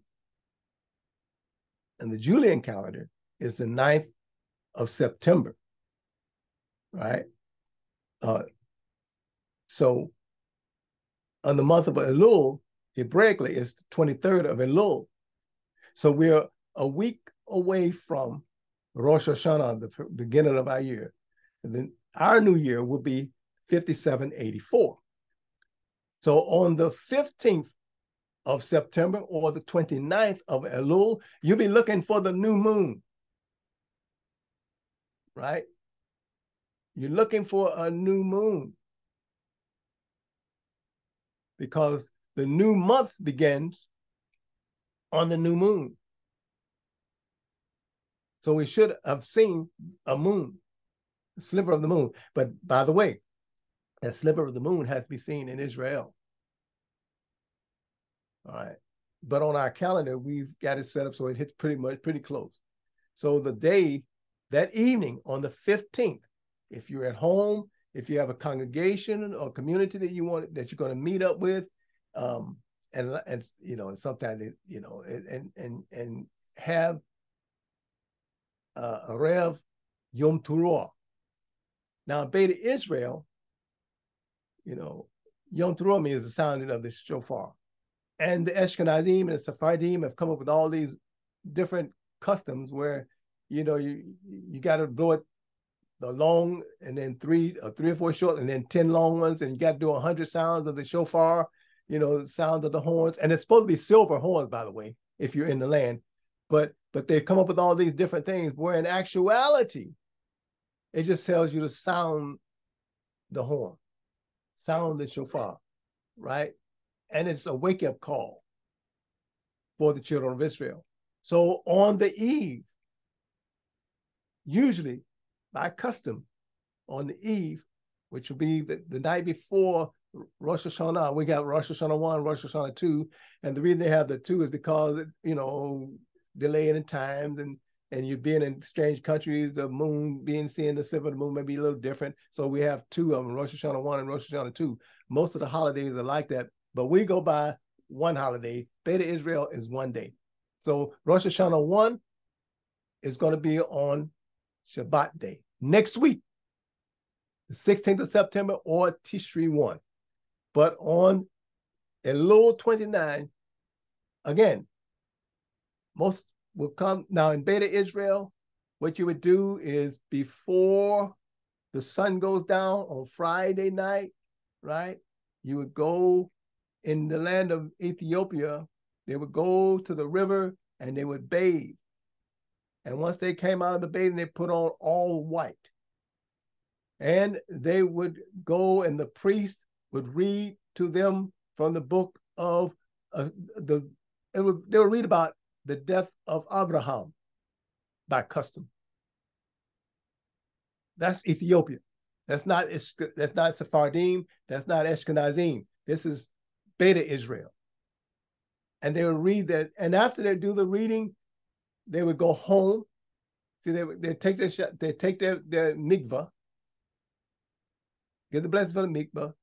and the Julian calendar is the 9th of September, right? Uh, so on the month of Elul, Hebraically, it's the 23rd of Elul. So we're a week away from Rosh Hashanah, the beginning of our year. And then our new year will be 5784. So on the 15th of September or the 29th of Elul, you'll be looking for the new moon. Right? You're looking for a new moon because the new month begins on the new moon. So we should have seen a moon, a sliver of the moon. But by the way, that sliver of the moon has to be seen in Israel. All right. But on our calendar, we've got it set up so it hits pretty much pretty close. So the day, that evening on the 15th, if you're at home, if you have a congregation or community that you want that you're going to meet up with, um, and and you know, and sometimes you know, and and and have uh, Erev Yom Teruah. Now, in Beta Israel, you know, Yom Teruah means the sounding of the shofar. And the Ashkenazim and the Sephardim have come up with all these different customs where, you know, you you got to blow it the long and then three or three or four short and then 10 long ones and you got to do a 100 sounds of the shofar you know sound of the horns. And it's supposed to be silver horns by the way if you're in the land. But but they've come up with all these different things where in actuality it just tells you to sound the horn sound the shofar right and it's a wake-up call for the children of israel so on the eve usually by custom on the eve, which will be the, the night before Rosh Hashanah. We got Rosh Hashanah 1, Rosh Hashanah 2. And the reason they have the two is because, you know, delaying in times and and you being in strange countries, the moon being seen, the slip of the moon may be a little different. So we have two of them, Rosh Hashanah 1 and Rosh Hashanah 2. Most of the holidays are like that, but we go by one holiday. Beta Israel is one day. So Rosh Hashanah 1 is going to be on Shabbat day next week, the 16th of September or Tishri 1. But on Elul 29, again, most will come now in Beta Israel. What you would do is before the sun goes down on Friday night, right? You would go in the land of Ethiopia, they would go to the river and they would bathe. And once they came out of the bathing, they put on all white. And they would go, and the priest would read to them from the book of uh, the. Would, they would read about the death of Abraham by custom. That's Ethiopia. That's not that's not Sephardim. That's not Ashkenazim. This is Beta Israel. And they would read that, and after they do the reading, they would go home. See, they they take their they take their their mikvah, get the blessing for the mikvah.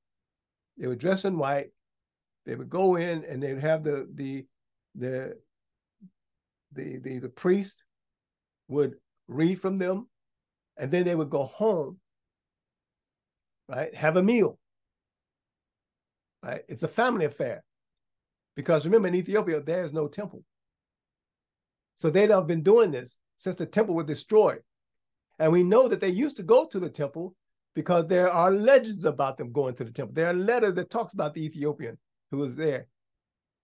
They would dress in white. They would go in and they would have the the the the the, the priest would read from them, and then they would go home. Right, have a meal. Right, it's a family affair, because remember in Ethiopia there is no temple. So they'd have been doing this since the temple was destroyed. And we know that they used to go to the temple because there are legends about them going to the temple. There are letters that talks about the Ethiopian who was there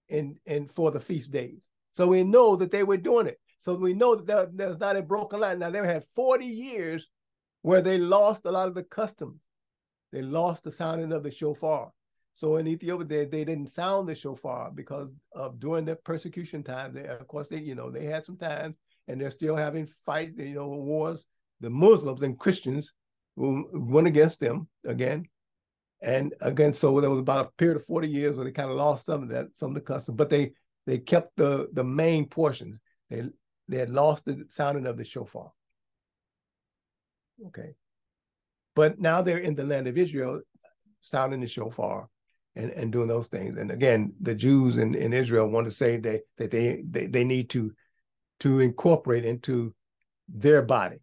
in, in for the feast days. So we know that they were doing it. So we know that there, there's not a broken line. Now they had 40 years where they lost a lot of the customs. They lost the sounding of the shofar. So in Ethiopia, they, they didn't sound the shofar because of during the persecution time. They, of course, they you know they had some time, and they're still having fight, you know, wars. The Muslims and Christians went against them again, and again. So there was about a period of forty years where they kind of lost some of that, some of the custom, but they they kept the the main portions. They they had lost the sounding of the shofar. Okay, but now they're in the land of Israel, sounding the shofar and, and doing those things. And again, the Jews in, in Israel want to say that that they, they they need to to incorporate into their body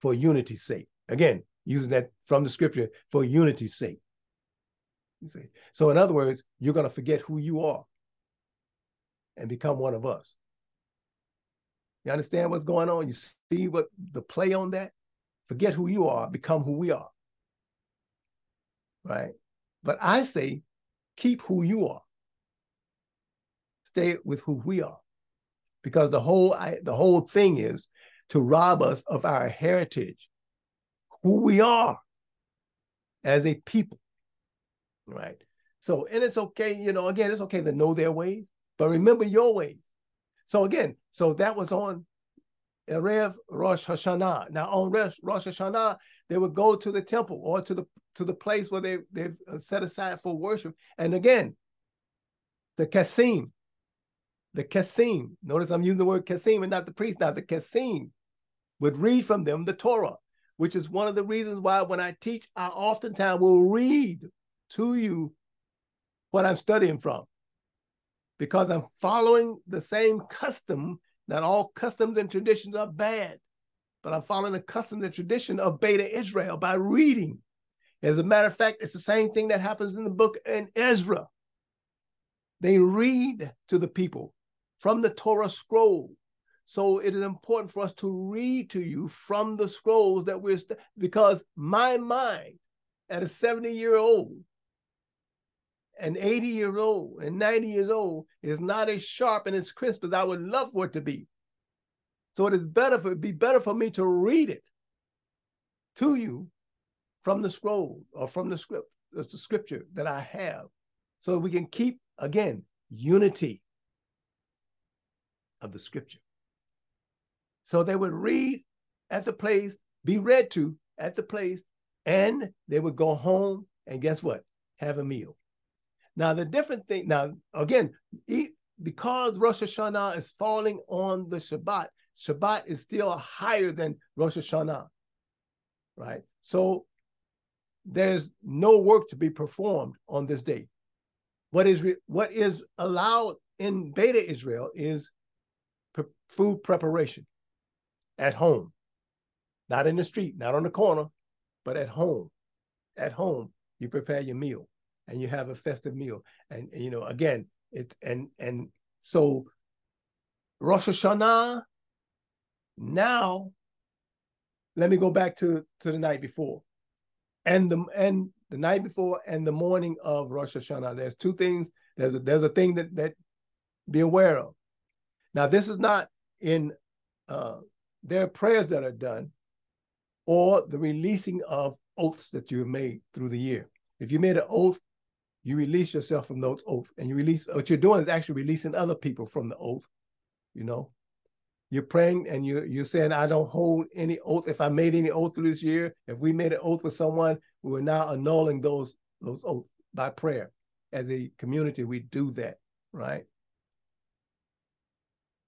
for unity's sake. Again, using that from the scripture for unity's sake. You see. So in other words, you're going to forget who you are and become one of us. You understand what's going on? You see what the play on that? Forget who you are, become who we are. Right? But I say, keep who you are. Stay with who we are. Because the whole I, the whole thing is to rob us of our heritage, who we are as a people. Right? So, and it's okay, you know, again, it's okay to know their ways, but remember your ways. So again, so that was on Erev Rosh Hashanah. Now on Rosh, Hashanah, they would go to the temple or to the to the place where they they've uh, set aside for worship. And again, the Kasim, the Kasim. Notice I'm using the word Kasim and not the priest. Now the Kasim would read from them the Torah, which is one of the reasons why when I teach, I oftentimes will read to you what I'm studying from, because I'm following the same custom not all customs and traditions are bad, but I'm following the customs and tradition of Beta Israel by reading. As a matter of fact, it's the same thing that happens in the book in Ezra. They read to the people from the Torah scroll. So it is important for us to read to you from the scrolls that we're, st- because my mind at a 70 year old and 80 years old and 90 years old is not as sharp and as crisp as I would love for it to be. So it is better for it be better for me to read it to you from the scroll or from the script, the scripture that I have, so we can keep again unity of the scripture. So they would read at the place, be read to at the place, and they would go home and guess what? Have a meal. Now, the different thing, now, again, because Rosh Hashanah is falling on the Shabbat, Shabbat is still higher than Rosh Hashanah, right? So there's no work to be performed on this day. What is what is allowed in Beta Israel is pre- food preparation at home, not in the street, not on the corner, but at home. At home, you prepare your meal and you have a festive meal. And, and you know, again, it and and so Rosh Hashanah. Now, let me go back to to the night before, and the and the night before and the morning of Rosh Hashanah. There's two things. There's a there's a thing that that be aware of. Now, this is not in uh, their prayers that are done, or the releasing of oaths that you have made through the year. If you made an oath you release yourself from those oaths and you release what you're doing is actually releasing other people from the oath you know? You're praying and you you're saying i don't hold any oath. If i made any oath this year if we made an oath with someone we're now annulling those those oaths by prayer. As a community we do that right?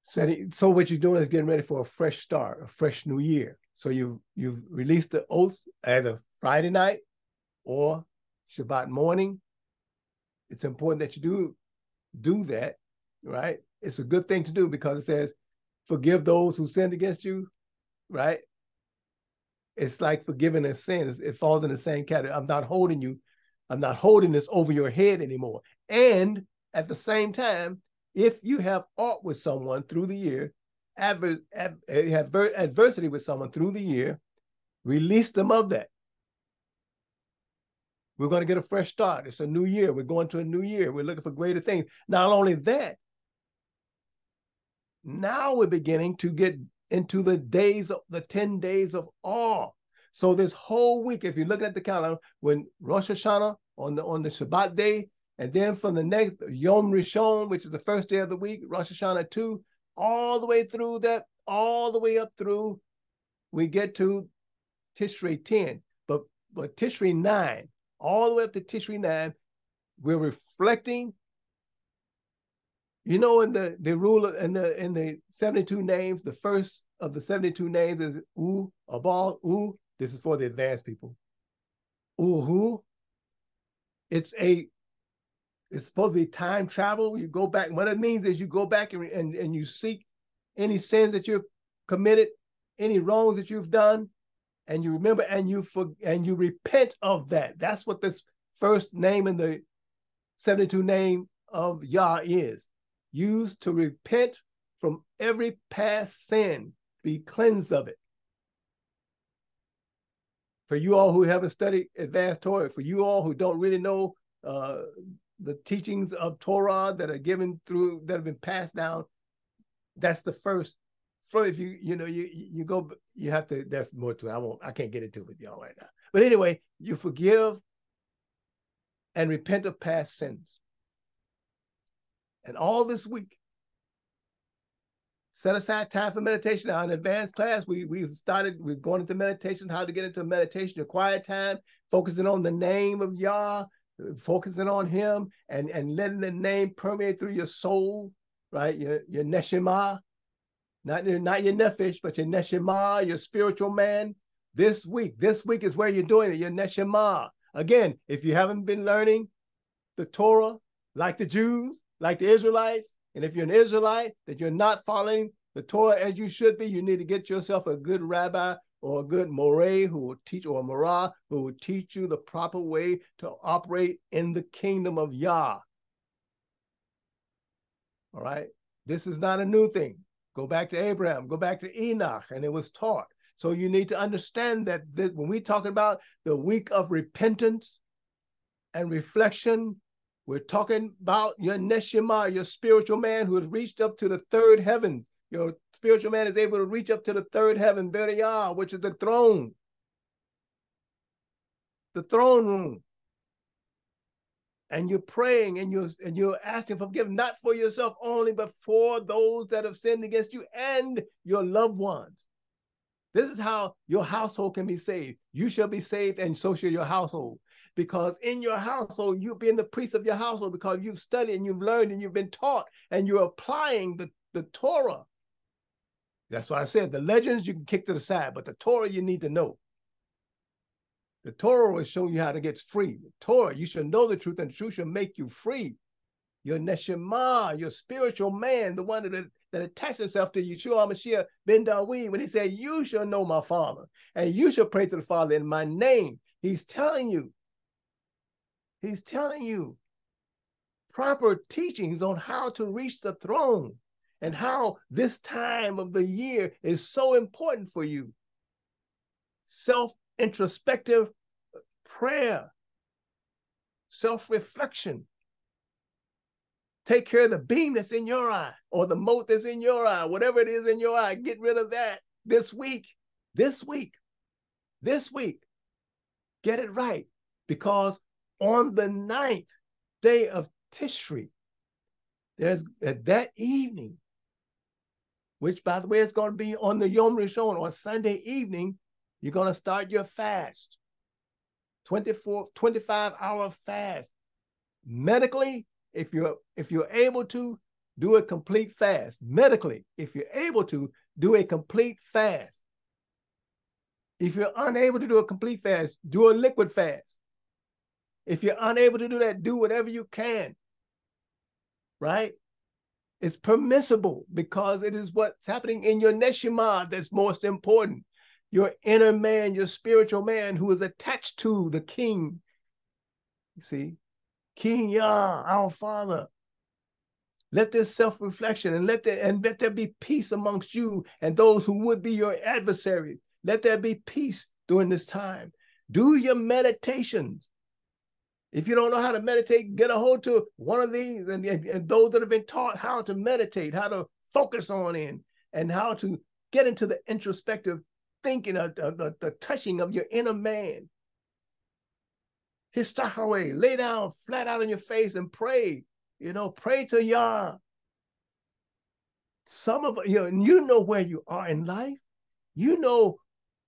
Setting so what you're doing is getting ready for a fresh start a fresh new year. So you you've released the oath either friday night or shabbat morning it's important that you do do that, right? It's a good thing to do because it says, forgive those who sinned against you, right? It's like forgiving a sin. It falls in the same category. I'm not holding you, I'm not holding this over your head anymore. And at the same time, if you have aught with someone through the year, adver- ad- adversity with someone through the year, release them of that. We're going to get a fresh start. It's a new year. We're going to a new year. We're looking for greater things. Not only that, now we're beginning to get into the days of the 10 days of awe. So this whole week, if you look at the calendar, when Rosh Hashanah on the on the Shabbat day, and then from the next Yom Rishon, which is the first day of the week, Rosh Hashanah 2, all the way through that, all the way up through, we get to Tishrei 10. But but Tishrei 9, all the way up to Tishri 9, we're reflecting. You know, in the the rule in the in the 72 names, the first of the 72 names is U, Abal, U. This is for the advanced people. Uhu, it's a it's supposed to be time travel. You go back. What it means is you go back and, and, and you seek any sins that you've committed, any wrongs that you've done, and you remember and you for, and you repent of that. That's what this first name in the 72 name of Yah is. Used to repent from every past sin, be cleansed of it. For you all who haven't studied advanced Torah, for you all who don't really know uh, the teachings of Torah that are given through that have been passed down, that's the first. So if you you know you you go you have to that's more to it. I won't I can't get into it with y'all right now. But anyway, you forgive and repent of past sins. And all this week, set aside time for meditation. Now, in advanced class, we we started, we're going into meditation, how to get into meditation, a quiet time, focusing on the name of Yah, focusing on him and, and letting the name permeate through your soul, right? Your your neshama, not, not your nephesh, but your neshama, your spiritual man. This week, this week is where you're doing it, your neshama. Again, if you haven't been learning the Torah like the Jews, like the Israelites, and if you're an Israelite that you're not following the Torah as you should be, you need to get yourself a good rabbi or a good moreh who will teach, or a morah who will teach you the proper way to operate in the kingdom of Yah. All right. This is not a new thing. Go back to Abraham, go back to Enoch, and it was taught. So you need to understand that when we talk about the week of repentance and reflection, we're talking about your neshama, your spiritual man who has reached up to the third heaven. Your spiritual man is able to reach up to the third heaven, Beriyah, which is the throne, the throne room. And you're praying and you're and you're asking for forgiveness, not for yourself only, but for those that have sinned against you and your loved ones. This is how your household can be saved. You shall be saved, and so shall your household. Because in your household, you'll be in the priest of your household because you've studied and you've learned and you've been taught and you're applying the, the Torah. That's why I said the legends you can kick to the side, but the Torah you need to know. The Torah will show you how to get free. The Torah, you should know the truth, and the truth shall make you free. Your neshama, your spiritual man, the one that that attached himself to Yeshua Mashiach ben Dawid when he said, You shall know my Father, and you shall pray to the Father in my name. He's telling you, he's telling you proper teachings on how to reach the throne and how this time of the year is so important for you. Self introspective prayer, self reflection, Take care of the beam that's in your eye or the mote that's in your eye, whatever it is in your eye. Get rid of that this week, this week, this week. Get it right because on the ninth day of Tishri, there's at that evening, which by the way is going to be on the Yom Rishon on Sunday evening, you're going to start your fast. 24, 25 hour fast. Medically, if you're if you're able to do a complete fast. Medically if you're able to do a complete fast. If you're unable to do a complete fast do a liquid fast. If you're unable to do that do whatever you can right? It's permissible because it is what's happening in your neshama that's most important your inner man your spiritual man who is attached to the king you see King Yah, our Father. Let this self-reflection and let there and let there be peace amongst you and those who would be your adversaries. Let there be peace during this time. Do your meditations. If you don't know how to meditate, get a hold to one of these and, and, and those that have been taught how to meditate, how to focus on in, and how to get into the introspective thinking of, of the, the touching of your inner man His away, lay down flat out on your face and pray. You know, pray to Yah. Some of you know, you know where you are in life. You know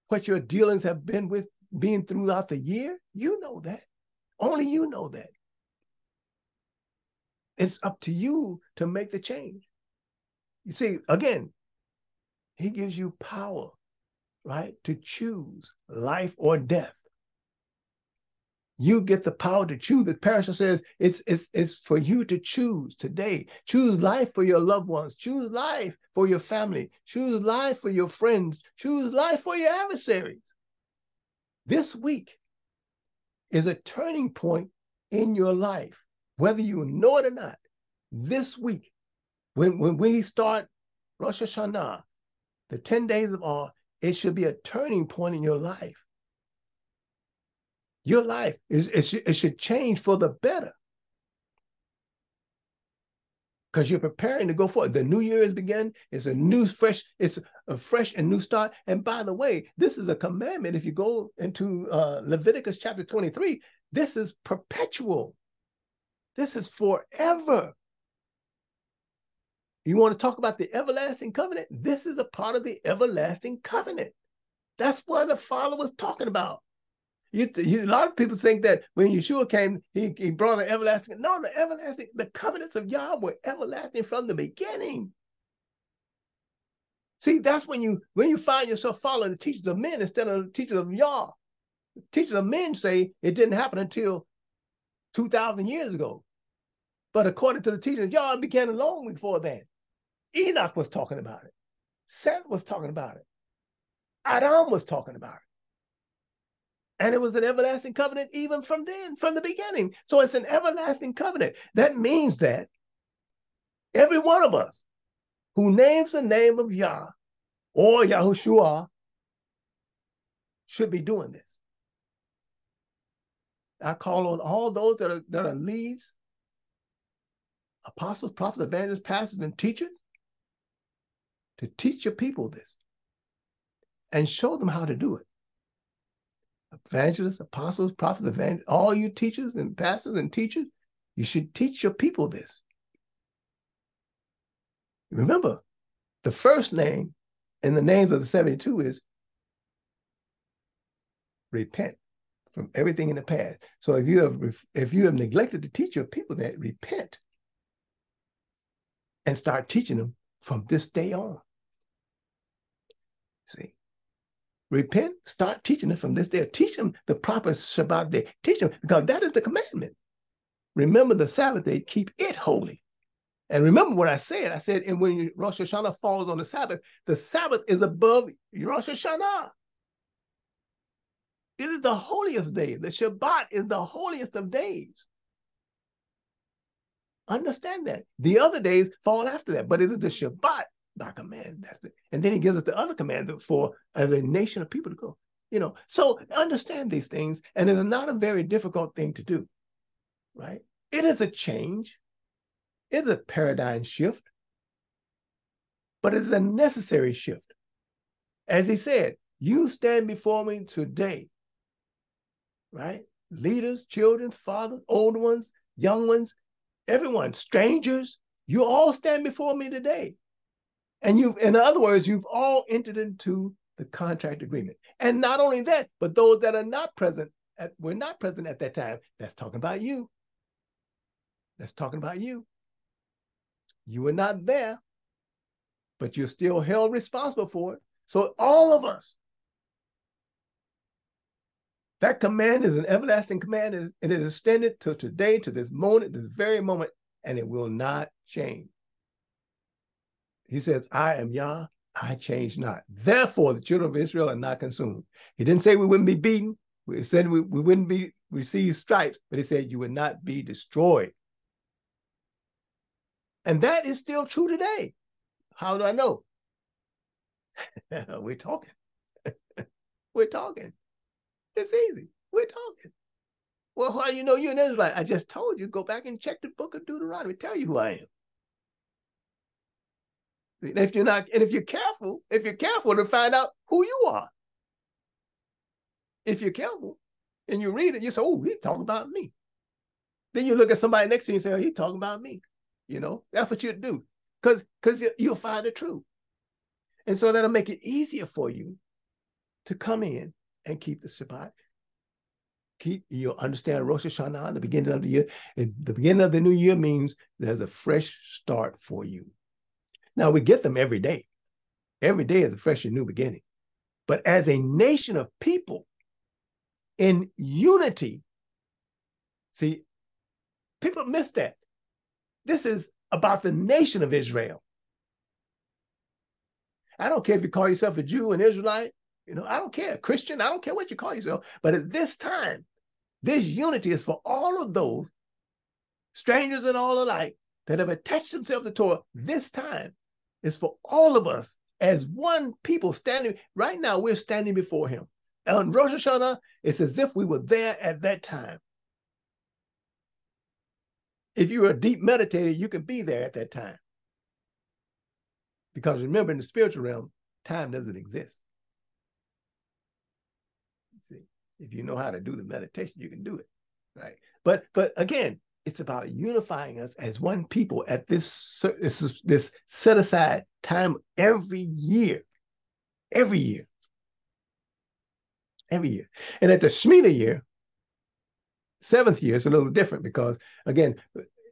what your dealings have been with being throughout the year. You know that. Only you know that. It's up to you to make the change. You see, again, he gives you power, right, to choose life or death. You get the power to choose. The parasha says it's, it's, it's for you to choose today. Choose life for your loved ones. Choose life for your family. Choose life for your friends. Choose life for your adversaries. This week is a turning point in your life, whether you know it or not. This week, when, when we start Rosh Hashanah, the 10 days of awe, it should be a turning point in your life. Your life is it should, it should change for the better. Because you're preparing to go forward. The new year has begun. It's a new, fresh, it's a fresh and new start. And by the way, this is a commandment. If you go into uh, Leviticus chapter 23, this is perpetual. This is forever. You want to talk about the everlasting covenant? This is a part of the everlasting covenant. That's what the Father was talking about. You, you, a lot of people think that when Yeshua came, he, he brought an everlasting. No, the everlasting, the covenants of Yah were everlasting from the beginning. See, that's when you when you find yourself following the teachers of men instead of the teachers of Yah. The teachers of men say it didn't happen until 2,000 years ago. But according to the teachers of Yah, it began long before then. Enoch was talking about it. Seth was talking about it. Adam was talking about it. And it was an everlasting covenant even from then, from the beginning. So it's an everlasting covenant. That means that every one of us who names the name of Yah or Yahushua should be doing this. I call on all those that are, that are leads, apostles, prophets, evangelists, pastors, and teachers to teach your people this and show them how to do it evangelists, apostles, prophets, all you teachers and pastors and teachers, you should teach your people this. Remember, the first name in the names of the 72 is repent from everything in the past. So if you have if you have neglected to teach your people that repent and start teaching them from this day on. See, repent, start teaching them from this day. Teach them the proper Shabbat day. Teach them because that is the commandment. Remember the Sabbath day, keep it holy. And remember what I said. I said, and when Rosh Hashanah falls on the Sabbath, the Sabbath is above Rosh Hashanah. It is the holiest day. The Shabbat is the holiest of days. Understand that. The other days fall after that, but it is the Shabbat by command. That's it. And then he gives us the other command for as a nation of people to go. You know, so understand these things, and it's not a very difficult thing to do, right? It is a change, it's a paradigm shift, but it's a necessary shift. As he said, you stand before me today, right? Leaders, children, fathers, old ones, young ones, everyone, strangers, you all stand before me today. And you've, in other words, you've all entered into the contract agreement. And not only that, but those that are not present, at, were not present at that time, that's talking about you. That's talking about you. You were not there, but you're still held responsible for it. So all of us, that command is an everlasting command, and it is extended to today, to this moment, this very moment, and it will not change. He says, I am Yah, I change not. Therefore, the children of Israel are not consumed. He didn't say we wouldn't be beaten. He said we, we wouldn't be receive stripes, but he said you would not be destroyed. And that is still true today. How do I know? We're talking. We're talking. It's easy. We're talking. Well, how do you know you're an Israelite? I just told you, go back and check the book of Deuteronomy, tell you who I am. If you're not, and if you're careful, if you're careful to find out who you are. If you're careful and you read it, you say, oh, he's talking about me. Then you look at somebody next to you and say, oh, he's talking about me. You know, that's what you do. Because because you'll find the truth. And so that'll make it easier for you to come in and keep the Shabbat. Keep you'll understand Rosh Hashanah, the beginning of the year. The beginning of the new year means there's a fresh start for you. Now we get them every day. Every day is a fresh and new beginning. But as a nation of people in unity, See, people miss that. This is about the nation of Israel. I don't care if you call yourself a Jew, an Israelite, you know, I don't care, Christian, I don't care what you call yourself. But at this time, this unity is for all of those strangers and all alike that have attached themselves to Torah. This time is for all of us as one people standing. Right now, we're standing before Him. On Rosh Hashanah, it's as if we were there at that time. If you're a deep meditator, you can be there at that time. Because remember, in the spiritual realm, time doesn't exist. See, if you know how to do the meditation, you can do it, right? But but again, it's about unifying us as one people at this this, set aside time every year, every year, every year, and at the Shemitah year, seventh year is a little different because again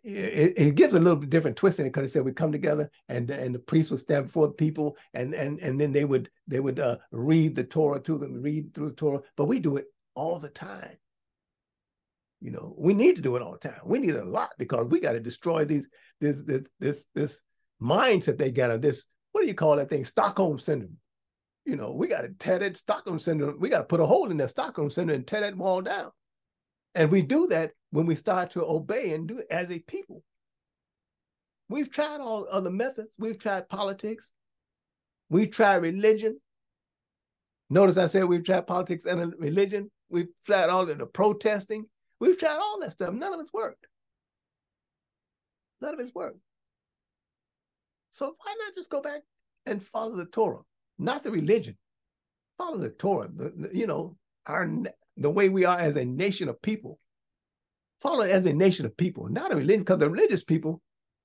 it, it, gives a little bit different twist in it because it said we come together and and the priest would stand before the people and and and then they would they would uh, read the Torah to them, read through the Torah. But we do it all the time. You know, we need to do it all the time. We need a lot because we got to destroy these this this this this mindset they got of this. What do you call that thing? Stockholm syndrome. You know, we got to tear that Stockholm syndrome. We got to put a hole in that Stockholm syndrome and tear that wall down. And we do that when we start to obey and do it as a people. We've tried all other methods. We've tried politics. We've tried religion. Notice I said we've tried politics and religion. We've tried all of the protesting. We've tried all that stuff. None of it's worked. None of it's worked. So why not just go back and follow the Torah, not the religion? Follow the Torah. The, the, you know, our the way we are as a nation of people. Follow as a nation of people, not a religion, because the religious people,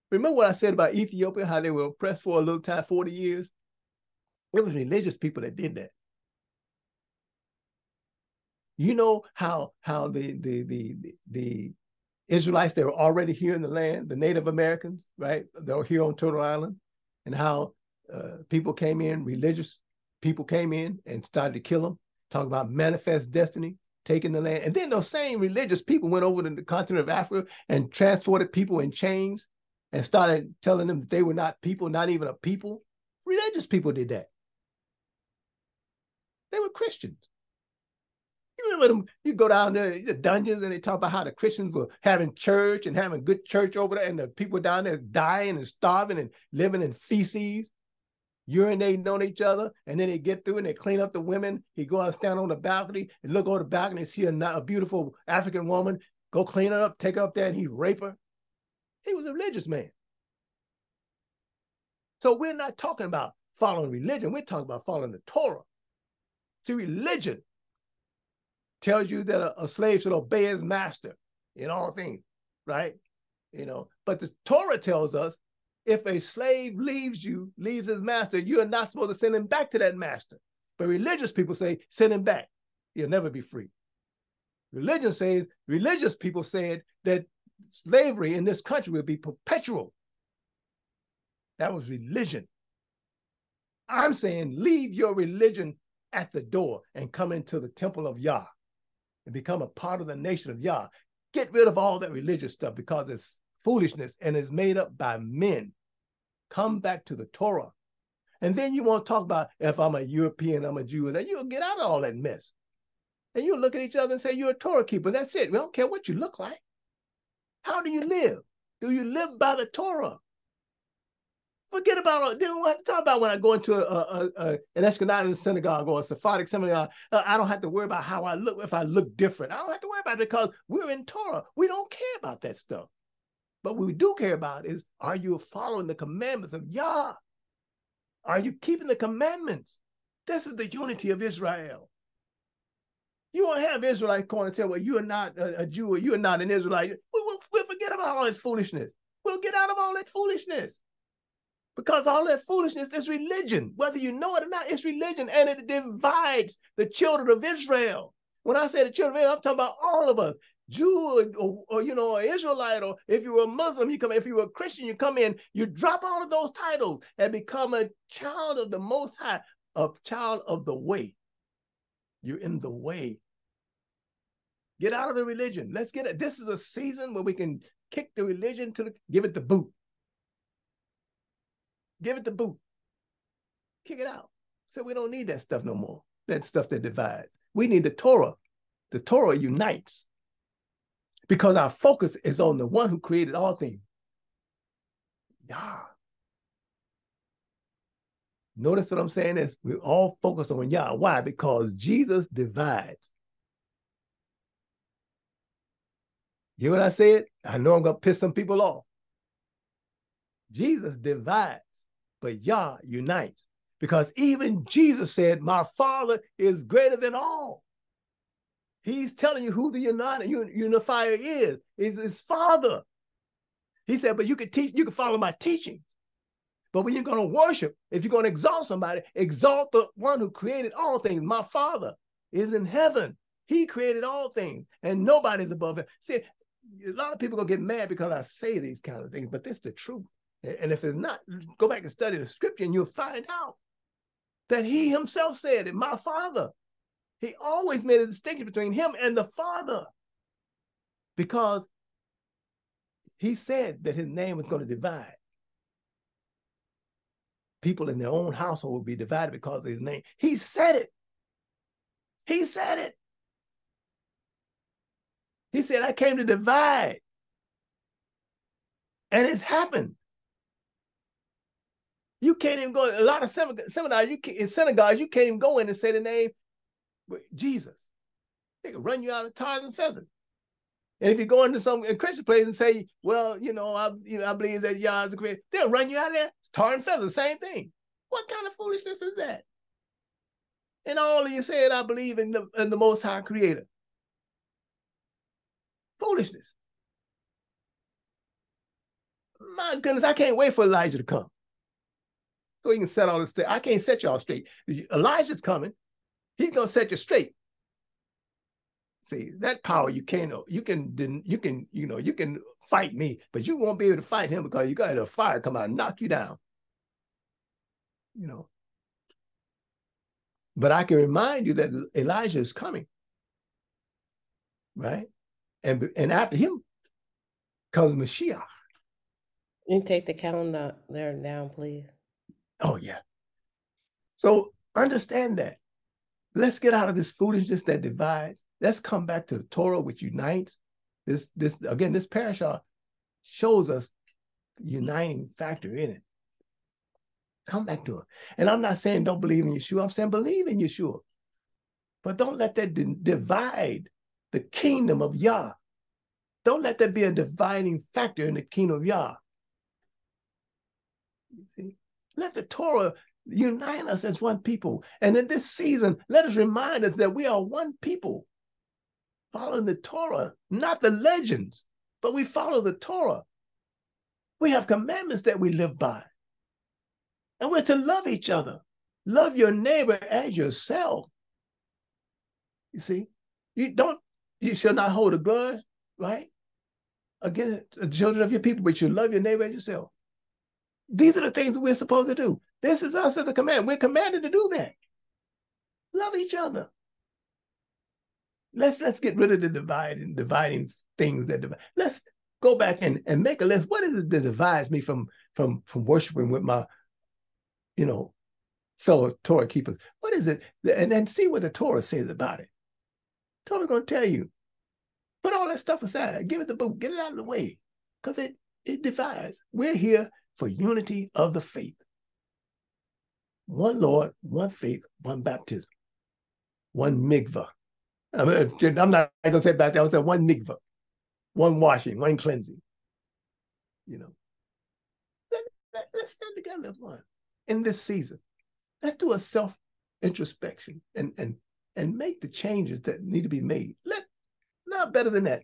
remember what I said about Ethiopia, how they were oppressed for a little time, 40 years? It was religious people that did that. You know how how the the the the Israelites that were already here in the land, the Native Americans, right? They were here on Turtle Island, and how uh, people came in, religious people came in and started to kill them. Talk about manifest destiny taking the land. And then those same religious people went over to the continent of Africa and transported people in chains and started telling them that they were not people, not even a people. Religious people did that. They were Christians. You remember them? You go down there, the dungeons, and they talk about how the Christians were having church and having good church over there, and the people down there dying and starving and living in feces urinating on each other, and then they get through and they clean up the women. He go out and stand on the balcony and look over the balcony and see a, a beautiful African woman, go clean her up, take her up there, and he rape her. He was a religious man. So we're not talking about following religion, we're talking about following the Torah. See, religion tells you that a, a slave should obey his master in all things, right? You know, but the Torah tells us if a slave leaves you, leaves his master, you are not supposed to send him back to that master. But religious people say, send him back. He'll never be free. Religion says, religious people said that slavery in this country will be perpetual. That was religion. I'm saying leave your religion at the door and come into the temple of Yah and become a part of the nation of Yah. Get rid of all that religious stuff because it's foolishness and it's made up by men. Come back to the Torah. And then you want to talk about if I'm a European, I'm a Jew, and you'll get out of all that mess. And you'll look at each other and say, You're a Torah keeper. That's it. We don't care what you look like. How do you live? Do you live by the Torah? Forget about. Then what talk about when I go into a, a, a an Ashkenazi synagogue or a Sephardic synagogue. Uh, I don't have to worry about how I look if I look different. I don't have to worry about it because we're in Torah. We don't care about that stuff. But what we do care about is are you following the commandments of Yah? Are you keeping the commandments? This is the unity of Israel. You won't have Israelites going and tell, well, you are not a, a Jew or you are not an Israelite. We will we'll forget about all that foolishness. We'll get out of all that foolishness. Because all that foolishness is religion. Whether you know it or not, it's religion and it divides the children of Israel. When I say the children of Israel, I'm talking about all of us. Jew or, or, or, you know, an Israelite, or if you were a Muslim, you come. In, if you were a Christian, you come in. You drop all of those titles and become a child of the Most High, a child of the way. You're in the way. Get out of the religion. Let's get it. This is a season where we can kick the religion to the give it the boot. Give it the boot. Kick it out. So we don't need that stuff no more. That stuff that divides. We need the Torah. The Torah unites because our focus is on the one who created all things. Yah. Notice what I'm saying is we're all focused on Yah. Why? Because Jesus divides. You hear what I said? I know I'm gonna piss some people off. Jesus divides, but Yah unites. Because even Jesus said, My Father is greater than all. He's telling you who the unifier is, is his Father. He said, But you can teach, you can follow my teaching. But when you're going to worship, if you're going to exalt somebody, exalt the one who created all things. My Father is in heaven. He created all things, and nobody's above him. See, a lot of people are gonna get mad because I say these kind of things, but that's the truth. And if it's not, go back and study the scripture, and you'll find out that he himself said it, my father. He always made a distinction between him and the father because he said that his name was going to divide. People in their own household would be divided because of his name. He said it. He said it. He said, I came to divide. And it's happened. You can't even go, a lot of seminars, you can, in synagogues, you can't even go in and say the name Jesus. They can run you out of tires and feathers. And if you go into some Christian place and say, well, you know, I, you know, I believe that Yah is a creator, they'll run you out of there. It's tar and feathers, same thing. What kind of foolishness is that? And all of you said, I believe in the, in the Most High Creator. Foolishness. My goodness, I can't wait for Elijah to come. So he can set all this straight. I can't set y'all straight. Elijah's coming. He's gonna set you straight. See, that power you can't, you can, you can, you know, you can fight me, but you won't be able to fight him because you got a fire come out and knock you down. You know. But I can remind you that Elijah is coming. Right? And, and after him comes Mashiach. You take the calendar there down, please. Oh, yeah. So understand that. Let's get out of this foolishness that divides. Let's come back to the Torah, which unites. This, this again, this parashah shows us uniting factor in it. Come back to it. And I'm not saying don't believe in Yeshua. I'm saying believe in Yeshua. But don't let that divide the kingdom of Yah. Don't let that be a dividing factor in the kingdom of Yah. You see? Let the Torah unite us as one people. And in this season, let us remind us that we are one people following the Torah, not the legends, but we follow the Torah. We have commandments that we live by. And we're to love each other. Love your neighbor as yourself. You see, you don't you shall not hold a grudge, right? Against the children of your people, but you love your neighbor as yourself. These are the things we're supposed to do. This is us as a command. We're commanded to do that. Love each other. Let's let's get rid of the dividing, dividing things that divide. Let's go back and, and make a list. What is it that divides me from from from worshiping with my, you know, fellow Torah keepers? What is it? And then see what the Torah says about it. Torah's going to tell you. Put all that stuff aside. Give it the boot. Get it out of the way. Because it, it divides. We're here for unity of the faith. One Lord, one faith, one baptism, one mikvah. I mean, uh, I'm not going to say baptism, I will say one mikvah, one washing, one cleansing. You know, let, let, let's stand together as one in this season. Let's do a self introspection and, and and make the changes that need to be made. Let not better than that.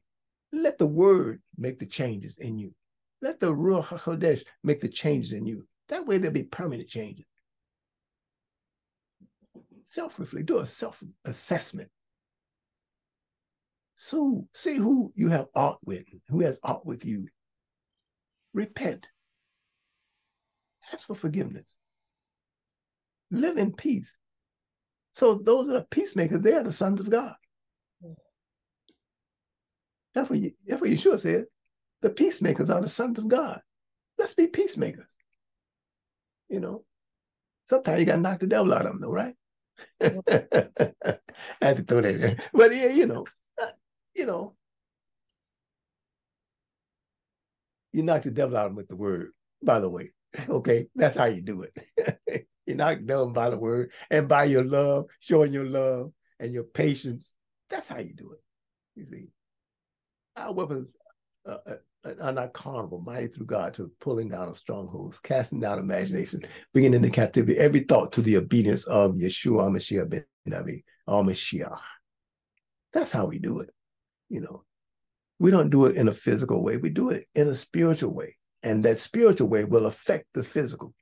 Let the word make the changes in you. Let the Ruach HaKodesh make the changes in you. That way there'll be permanent changes. Self-reflect, do a self-assessment. So see who you have aught with, who has aught with you. Repent. Ask for forgiveness. Live in peace. So those are the peacemakers. They are the sons of God. That's what you, that's what Yeshua said. The peacemakers are the sons of God. Let's be peacemakers. You know, sometimes you got to knock the devil out of them, though, right? I had to throw that in. But yeah, you know, you know, you knock the devil out of him with the word, by the way. Okay, that's how you do it. you knock the devil by the word and by your love, showing your love and your patience. That's how you do it. You see, our weapons uh, uh, are not carnal, mighty through God to pulling down of strongholds, casting down imagination, bringing into captivity every thought to the obedience of Yeshua Mashiach ben David, al Mashiach. That's how we do it. You know, we don't do it in a physical way. We do it in a spiritual way. And that spiritual way will affect the physical.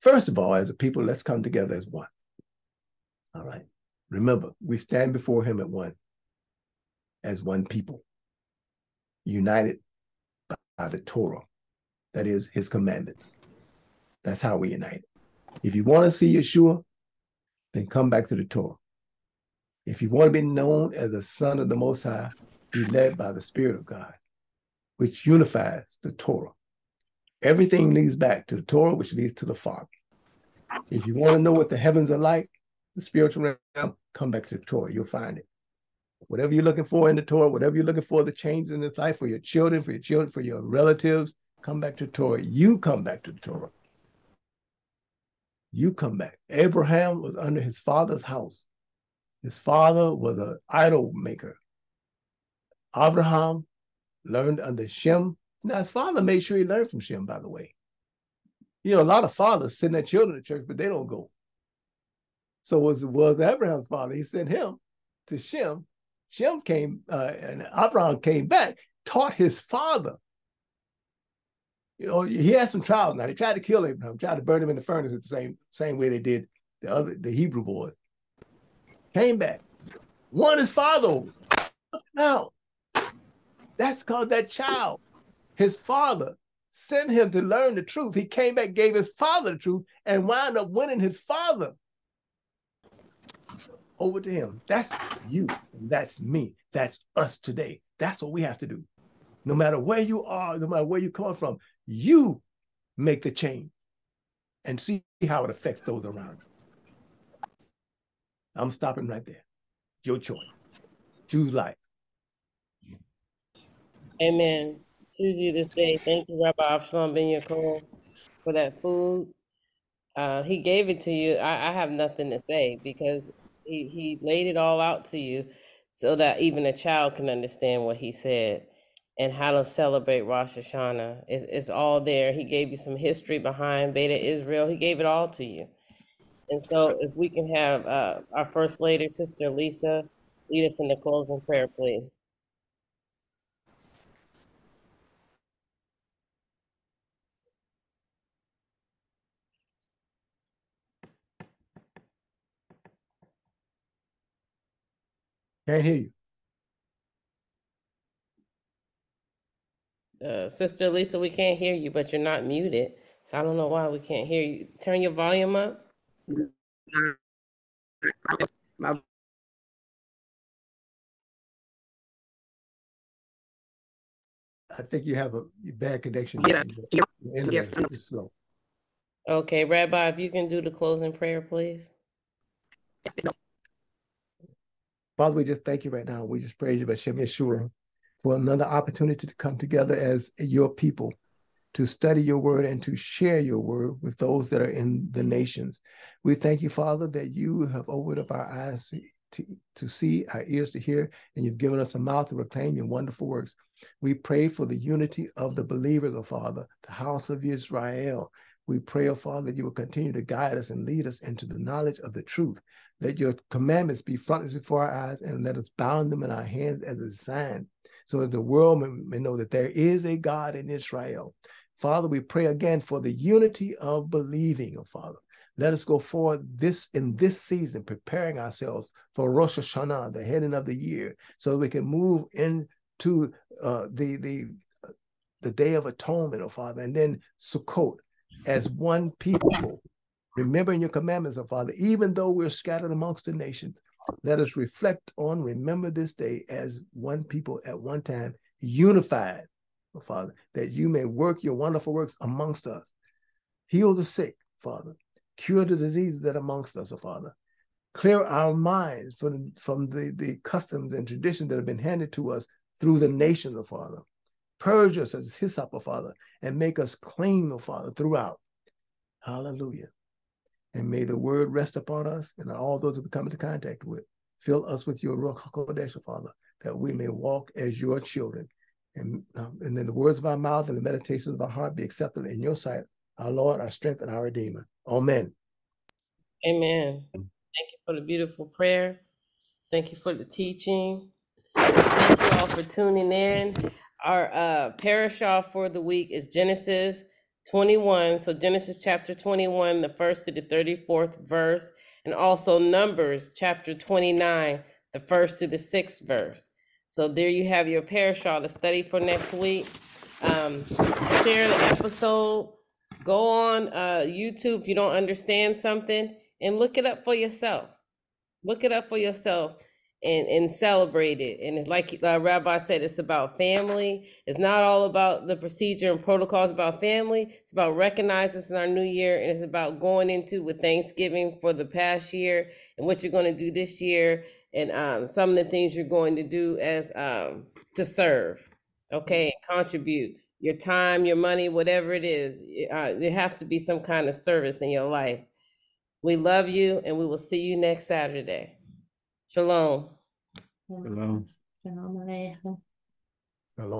First of all, as a people, let's come together as one. All right. Remember, we stand before him at one, as one people, united by the Torah, that is his commandments. That's how we unite. If you want to see Yeshua, then come back to the Torah. If you want to be known as a son of the Most High, be led by the Spirit of God, which unifies the Torah. Everything leads back to the Torah, which leads to the Father. If you want to know what the heavens are like, the spiritual realm, come back to the Torah. You'll find it. Whatever you're looking for in the Torah, whatever you're looking for, the change in this life for your children, for your children, for your relatives, come back to the Torah. You come back to the Torah. You come back. Abraham was under his father's house. His father was an idol maker. Abraham learned under Shem. Now, his father made sure he learned from Shem, by the way. You know, a lot of fathers send their children to church, but they don't go. So was was Abraham's father. He sent him to Shem. Shem came, uh, and Abraham came back, taught his father. You know, he had some trials now. They tried to kill Abraham, tried to burn him in the furnace the same same way they did the other the Hebrew boys. Came back, won his father. Now, that's called that child. His father sent him to learn the truth. He came back, gave his father the truth, and wound up winning his father over to him. That's you. That's me. That's us today. That's what we have to do. No matter where you are, no matter where you come from, you make the change and see how it affects those around you. I'm stopping right there. Your choice. Choose life. Amen. Choose you this day. Thank you, Rabbi Avshalom Ben Yaakov, for that food. Uh, he gave it to you. I, I have nothing to say because he, he laid it all out to you so that even a child can understand what he said and how to celebrate Rosh Hashanah. It's, it's all there. He gave you some history behind Beta Israel. He gave it all to you. And so if we can have uh, our First Lady, Sister Aliza, lead us in the closing prayer, please. Can't hear you. Uh, Sister Aliza, we can't hear you, but you're not muted. So I don't know why we can't hear you. Turn your volume up. My I think you have a bad connection. Yeah, yeah, yeah. is slow. Okay, Rabbi, if you can do the closing prayer, please. Father, we just thank you right now. We just praise you, Hashem Yeshua, for another opportunity to come together as your people to study your word and to share your word with those that are in the nations. We thank you, Father, that you have opened up our eyes to, to see, our ears to hear, and you've given us a mouth to proclaim your wonderful works. We pray for the unity of the believers, O Father, the house of Israel. We pray, O Father, that you will continue to guide us and lead us into the knowledge of the truth. Let your commandments be front before our eyes and let us bound them in our hands as a sign so that the world may, may know that there is a God in Israel. Father, we pray again for the unity of believing, oh Father. Let us go forward this in this season, preparing ourselves for Rosh Hashanah, the heading of the year, so that we can move into uh, the the the Day of Atonement, oh Father, and then Sukkot as one people, remembering your commandments, oh Father, even though we're scattered amongst the nations, Let us reflect on, remember this day as one people at one time, unified, oh, Father, that you may work your wonderful works amongst us. Heal the sick, Father. Cure the diseases that are amongst us, oh, Father. Clear our minds from, from the, the customs and traditions that have been handed to us through the nation, oh, Father. Purge us as hyssop, oh, Father, and make us clean, oh, Father, throughout. Hallelujah. And may the word rest upon us and all those we come into contact with. Fill us with your Ruach HaKodesh, Father, that we may walk as your children. And, um, and then the words of our mouth and the meditations of our heart be acceptable in your sight, our Lord, our strength, and our Redeemer. Amen. Amen. Thank you for the beautiful prayer. Thank you for the teaching. Thank you all for tuning in. Our uh parashah for the week is Genesis 21. So Genesis chapter 21, the first to the 34th verse, and also Numbers chapter 29, the first to the sixth verse. So there you have your parashah to study for next week. Um, share the episode. Go on uh, YouTube if you don't understand something and look it up for yourself. Look it up for yourself and, and celebrate it. And it's like uh, Rabbi said, it's about family. It's not all about the procedure and protocols about family. It's about recognizing this in our new year. And it's about going into with Thanksgiving for the past year and what you're going to do this year and um, some of the things you're going to do as um, to serve, okay, and contribute your time, your money, whatever it is. Uh, there has to be some kind of service in your life. We love you, and we will see you next Saturday. Shalom. Shalom Aleichem. Shalom.